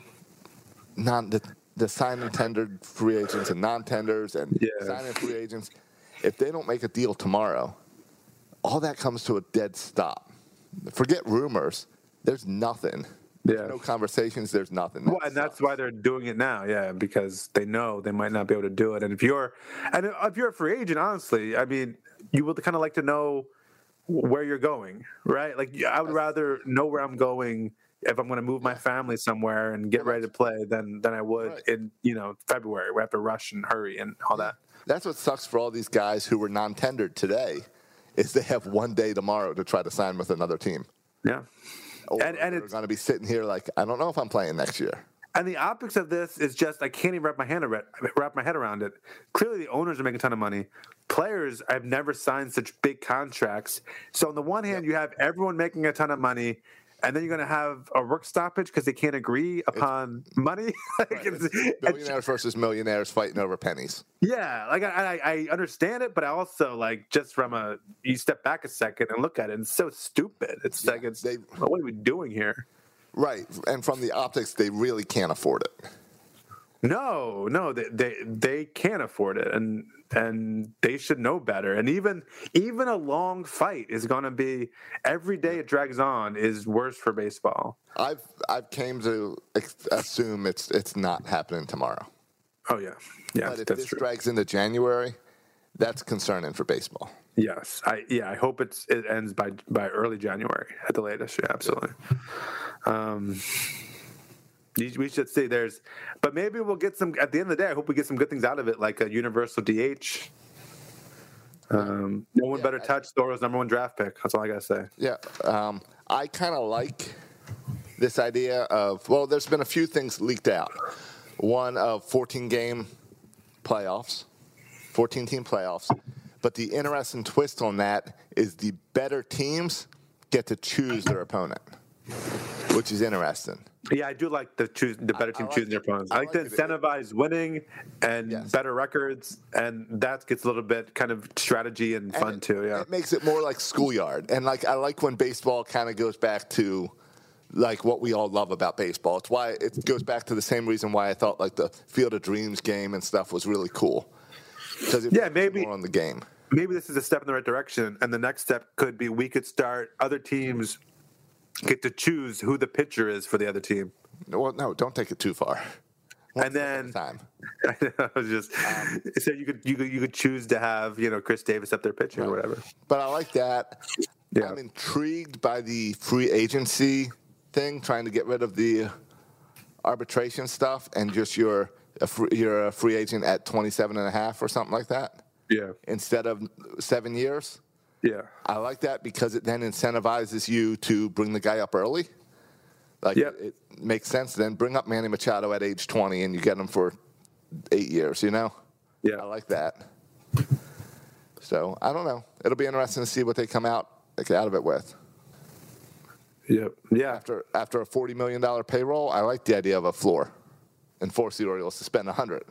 non the, the signed and tendered free agents and non-tenders and Yeah. signing free agents, if they don't make a deal tomorrow, all that comes to a dead stop. Forget rumors. There's nothing. There's Yeah. no conversations. There's nothing. Well, That and that's why they're doing it now, yeah, because they know they might not be able to do it. And if you're, and if you're a free agent, honestly, I mean, you would kind of like to know where you're going, right? Like, I would rather know where I'm going if I'm going to move my family somewhere and get ready to play than than I would Right. in you know February. We have to rush and hurry and all that. That's what sucks for all these guys who were non-tendered today, is they have one day tomorrow to try to sign with another team. Yeah. Or And- and it's- going to be sitting here like, I don't know if I'm playing next year. And the optics of this is just I can't even wrap my hand around, wrap my head around it. Clearly, the owners are making a ton of money. Players I've never signed such big contracts. So on the one hand, you have everyone making a ton of money, and then you're going to have a work stoppage because they can't agree upon money. Like, it's- it's- Billionaires versus millionaires fighting over pennies. yeah, like I, I, I understand it, but I also like just from a you step back a second and look at it, and it's so stupid. It's like it's they- what are we doing here? Right. And from the optics, they really can't afford it. No, no, they, they they can't afford it, and and they should know better. And even even a long fight is going to be every day it drags on is worse for baseball. I've I've came to ex- assume it's it's not happening tomorrow. Oh yeah, yeah, But if this true. drags into January, that's concerning for baseball. Yes, I yeah, I hope it's it ends by by early January at the latest. Yeah, absolutely. Um, we should see there's, but maybe we'll get some at the end of the day. I hope we get some good things out of it, like a universal DH. Um, no one better touch Thoro's number one draft pick. That's all I gotta say. Yeah. Um, I kind of like this idea of well, there's been a few things leaked out. One of 14 game playoffs, 14 team playoffs. But the interesting twist on that is the better teams get to choose their opponent, which is interesting. Yeah, I do like the choose the better I team like choosing their opponents. I I like to like incentivize winning and Yes. better records, and that gets a little bit kind of strategy and fun it, too. Yeah, It makes it more like schoolyard. And like I like when baseball kind of goes back to like what we all love about baseball. It's why it goes back to the same reason why I thought like the Field of Dreams game and stuff was really cool. Because Yeah, maybe- more on the game. maybe this is a step in the right direction, and the next step could be we could start other teams get to choose who the pitcher is for the other team, Well, no, don't take it too far. One and step at a then time. I was just um, so you could you could you could choose to have you know Chris Davis up there pitching or whatever. But I like that. Yeah. I'm intrigued by the free agency thing, trying to get rid of the arbitration stuff and just you're a free, you're a free agent at 27 and a half or something like that Yeah, instead of seven years. Yeah, I like that because it then incentivizes you to bring the guy up early. Like Yep. it, it makes sense. Then bring up Manny Machado at age 20 and you get him for eight years. You know, yeah. I like that. So I don't know. It'll be interesting to see what they come out like, out of it with. Yep. Yeah. After after a forty million dollar payroll, I like the idea of a floor, and force the Orioles to spend a hundred.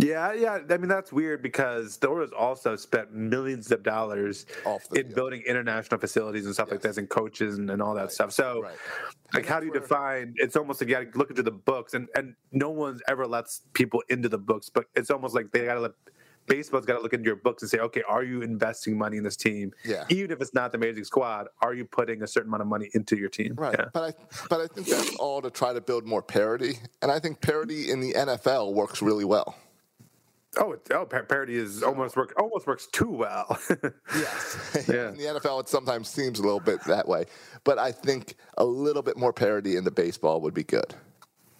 Yeah, yeah. I mean, that's weird because the Orioles also spent millions of dollars in building international facilities and stuff like Yes. this, and coaches and, and all that stuff. So, right. like, how do you define? It's almost like you got to look into the books, and and no one's ever lets people into the books, but it's almost like they got to let. Baseball's got to look into your books and say, okay, are you investing money in this team? Yeah. Even if it's not the amazing squad, are you putting a certain amount of money into your team? Right. Yeah. But I but I think that's all to try to build more parity, and I think parity in the NFL works really well. Oh, it's, oh, parity is almost work almost works too well. Yes. Yeah. In the NFL, it sometimes seems a little bit that way, but I think a little bit more parity in the baseball would be good.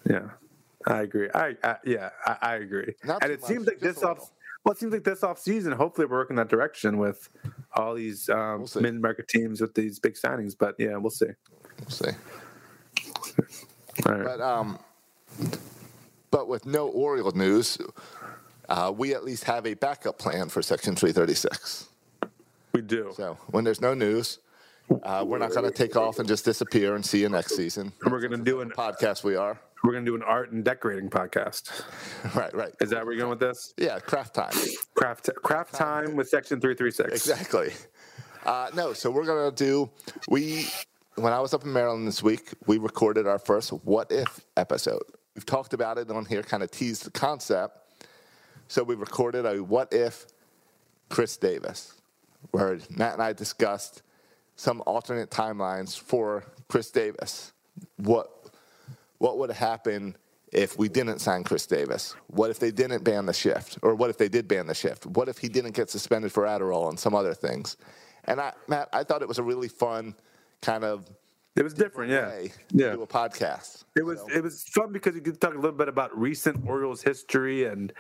Yeah, I agree. I, I yeah, I, I agree. Not and it much, seems like this off. Well, it seems like this off season. Hopefully, we're working that direction with all these um, We'll mid market teams with these big signings. But yeah, we'll see. We'll see. All right. But um, But with no Oriole news, uh, we at least have a backup plan for Section 336. We do. So when there's no news, uh, we're not going to take off and just disappear and see you next season. And we're gonna do an podcast. We are we're gonna do an art and decorating podcast. right, right. Is that where you're going with this? Yeah, craft time. Craft craft time with Section three three six. Exactly. Uh, no, so we're gonna do. We when I was up in Maryland this week, we recorded our first "What If" episode. We've talked about it on here, kind of teased the concept. So we recorded a "What If" Chris Davis, where Matt and I discussed some alternate timelines for Chris Davis. What what would happen if we didn't sign Chris Davis? What if they didn't ban the shift? Or what if they did ban the shift? What if he didn't get suspended for Adderall and some other things? And I, Matt, I thought it was a really fun kind of It was different, yeah. Yeah. do a podcast. It was it was fun because you could talk a little bit about recent Orioles history and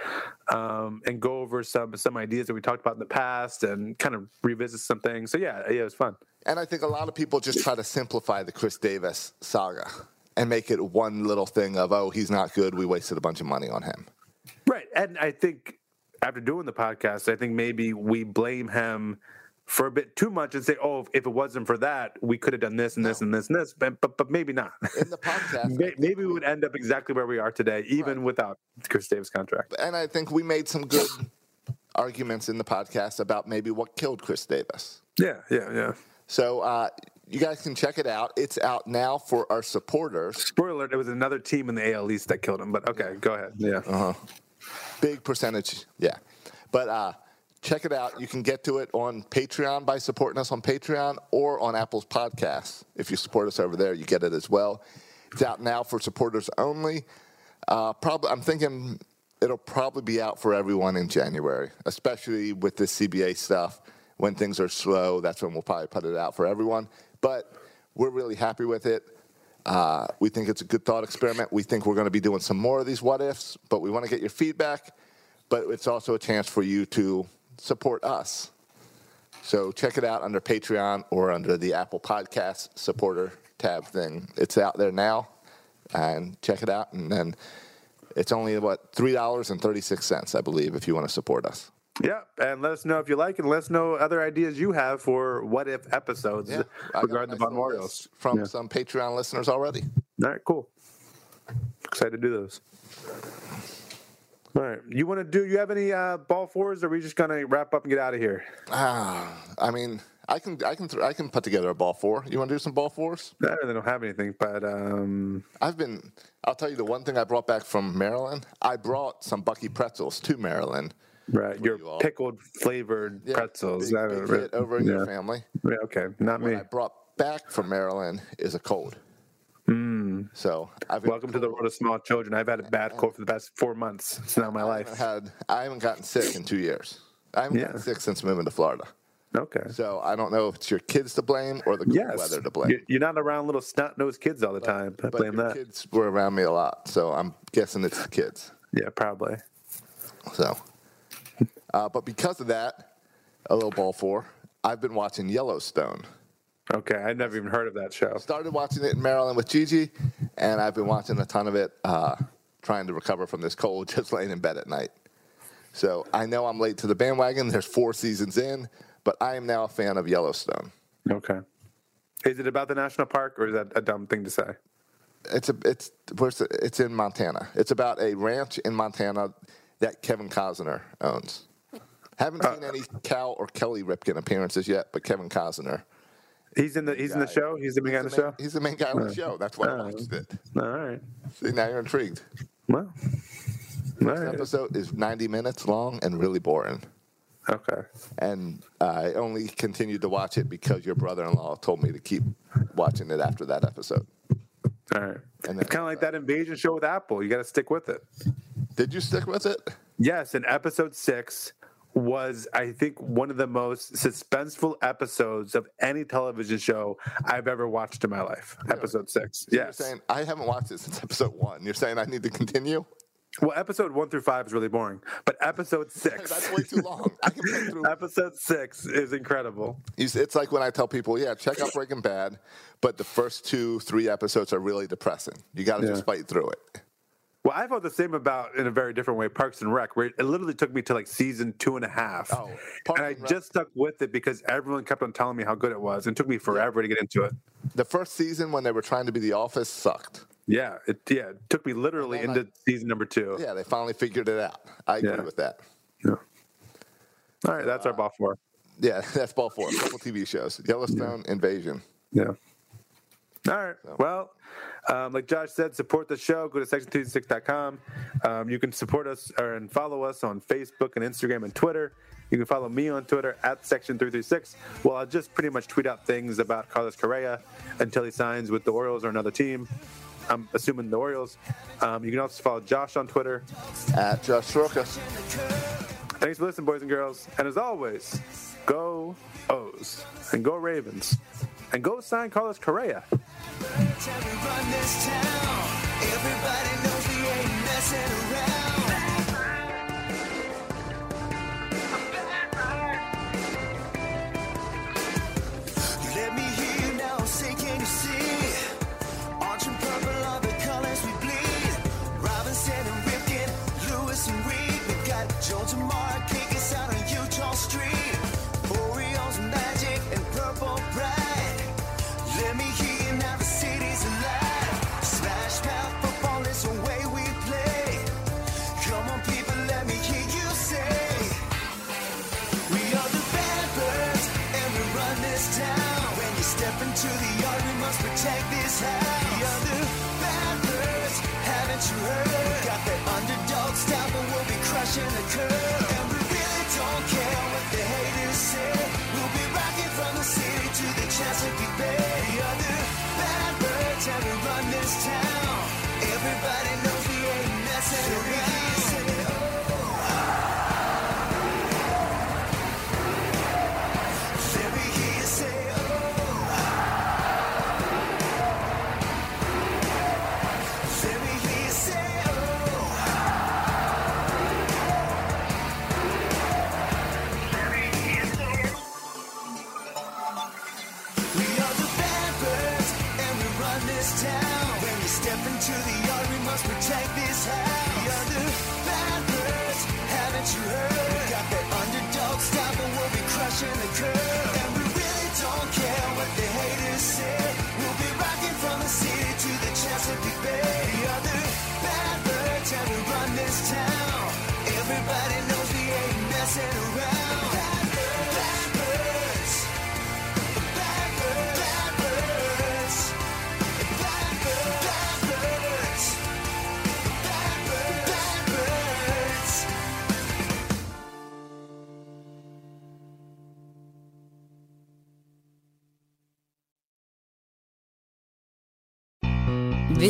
um, and go over some some ideas that we talked about in the past and kind of revisit some things. So yeah, yeah, it was fun. And I think a lot of people just try to simplify the Chris Davis saga and make it one little thing of, oh, he's not good. We wasted a bunch of money on him. Right, and I think after doing the podcast, I think maybe we blame him for a bit too much and say, "Oh, if it wasn't for that, we could have done this and this and this and this," but but, but maybe not. In the podcast, May- maybe we would end up exactly where we are today, even without Chris Davis' contract. and I think we made some good arguments in the podcast about maybe what killed Chris Davis. Yeah, yeah, yeah. So uh, you guys can check it out. It's out now for our supporters. Spoiler: alert, There was another team in the AL East that killed him. But okay, go ahead. Yeah. Uh-huh. Big percentage, yeah. But uh, check it out. You can get to it on Patreon by supporting us on Patreon or on Apple's podcast. If you support us over there, you get it as well. It's out now for supporters only. Uh, probably, I'm thinking it'll probably be out for everyone in January, especially with the CBA stuff. When things are slow, that's when we'll probably put it out for everyone. But we're really happy with it. Uh, we think it's a good thought experiment. We think we're going to be doing some more of these what ifs, but we want to get your feedback. But it's also a chance for you to support us. So check it out under Patreon or under the Apple Podcast supporter tab thing. It's out there now, and check it out. And then it's only what three dollars and thirty six cents, I believe, if you want to support us. Yeah, and let us know if you like. And let us know other ideas you have for what if episodes I got a regarding the nice Baltimore little from Yeah. some Patreon listeners already. All right, cool. Excited to do those. All right, you want to do? You have any uh, ball fours? Or are we just gonna wrap up and get out of here? Ah, I mean, I can, I can, th- I can put together a ball four. You want to do some ball fours? I really don't have anything, but um, I've been. I'll tell you the one thing I brought back from Maryland. I brought some Bucky pretzels to Maryland. right, your you pickled flavored Yeah, pretzels. Big, big over in yeah. your family. Yeah, okay, not What me. I brought back from Maryland is a cold. So I've. Welcome to the world of small children. I've had a bad cold for the past four months. It's not my I life. had. I haven't gotten sick in two years. I haven't Yeah. gotten sick since moving to Florida. Okay. So I don't know if it's your kids to blame or the Yes. weather to blame. You- You're not around little snot nosed kids all the time. I but blame that. kids were around me a lot, so I'm guessing it's the kids. Yeah, probably. So, uh, but because of that, a little ball four. I've been watching Yellowstone. Okay, I'd never even heard of that show. Started watching it in Maryland with Gigi, and I've been watching a ton of it, uh, trying to recover from this cold, just laying in bed at night. So I know I'm late to the bandwagon. There's four seasons in, but I am now a fan of Yellowstone. Okay. Is it about the national park, or is that a dumb thing to say? It's a it's it's in Montana. It's about a ranch in Montana that Kevin Costner owns. Haven't seen any Cal or Kelly Ripken appearances yet, but Kevin Costner. He's in the he's in the show. He's the main guy in the He's show. He's the main guy on the show. That's why I watched it. All right. See, now you're intrigued. Well. This right. episode is 90 minutes long and really boring. Okay. And I only continued to watch it because your brother-in-law told me to keep watching it after that episode. All right. And it's kind of like that invasion show with Apple. You got to stick with it. Did you stick with it? Yes, in episode six was, I think, one of the most suspenseful episodes of any television show I've ever watched in my life. Episode six. You're Yes. saying I haven't watched it since episode one. You're saying I need to continue? Well, episode one through five is really boring, but episode six. That's way too long. I can play through. Episode six is incredible. It's like when I tell people, yeah, check out Breaking Bad, but the first two, three episodes are really depressing. You got to Yeah. just fight through it. Well, I felt the same about in a very different way. Parks and Rec, where it literally took me to like season two and a half, Oh, Parks and I and just stuck with it because everyone kept on telling me how good it was, and it took me forever to get into it. The first season when they were trying to be The Office sucked. Yeah, it yeah it took me literally into season number two. Yeah, they finally figured it out. I agree Yeah. with that. Yeah. All right, that's our uh, ball four. Yeah, that's ball four. A couple TV shows. Yellowstone, Invasion. Yeah. All right. Well, um, like Josh said, support the show. Go to section236.com. Um, you can support us or, and follow us on Facebook and Instagram and Twitter. You can follow me on Twitter at section336. Well, I'll just pretty much tweet out things about Carlos Correa until he signs with the Orioles or another team. I'm assuming the Orioles. Um, you can also follow Josh on Twitter. At Josh Sorokas. Thanks for listening, boys and girls. And as always, go O's and go Ravens and go sign Carlos Correa. Everybody knows we ain't messing around. Ain't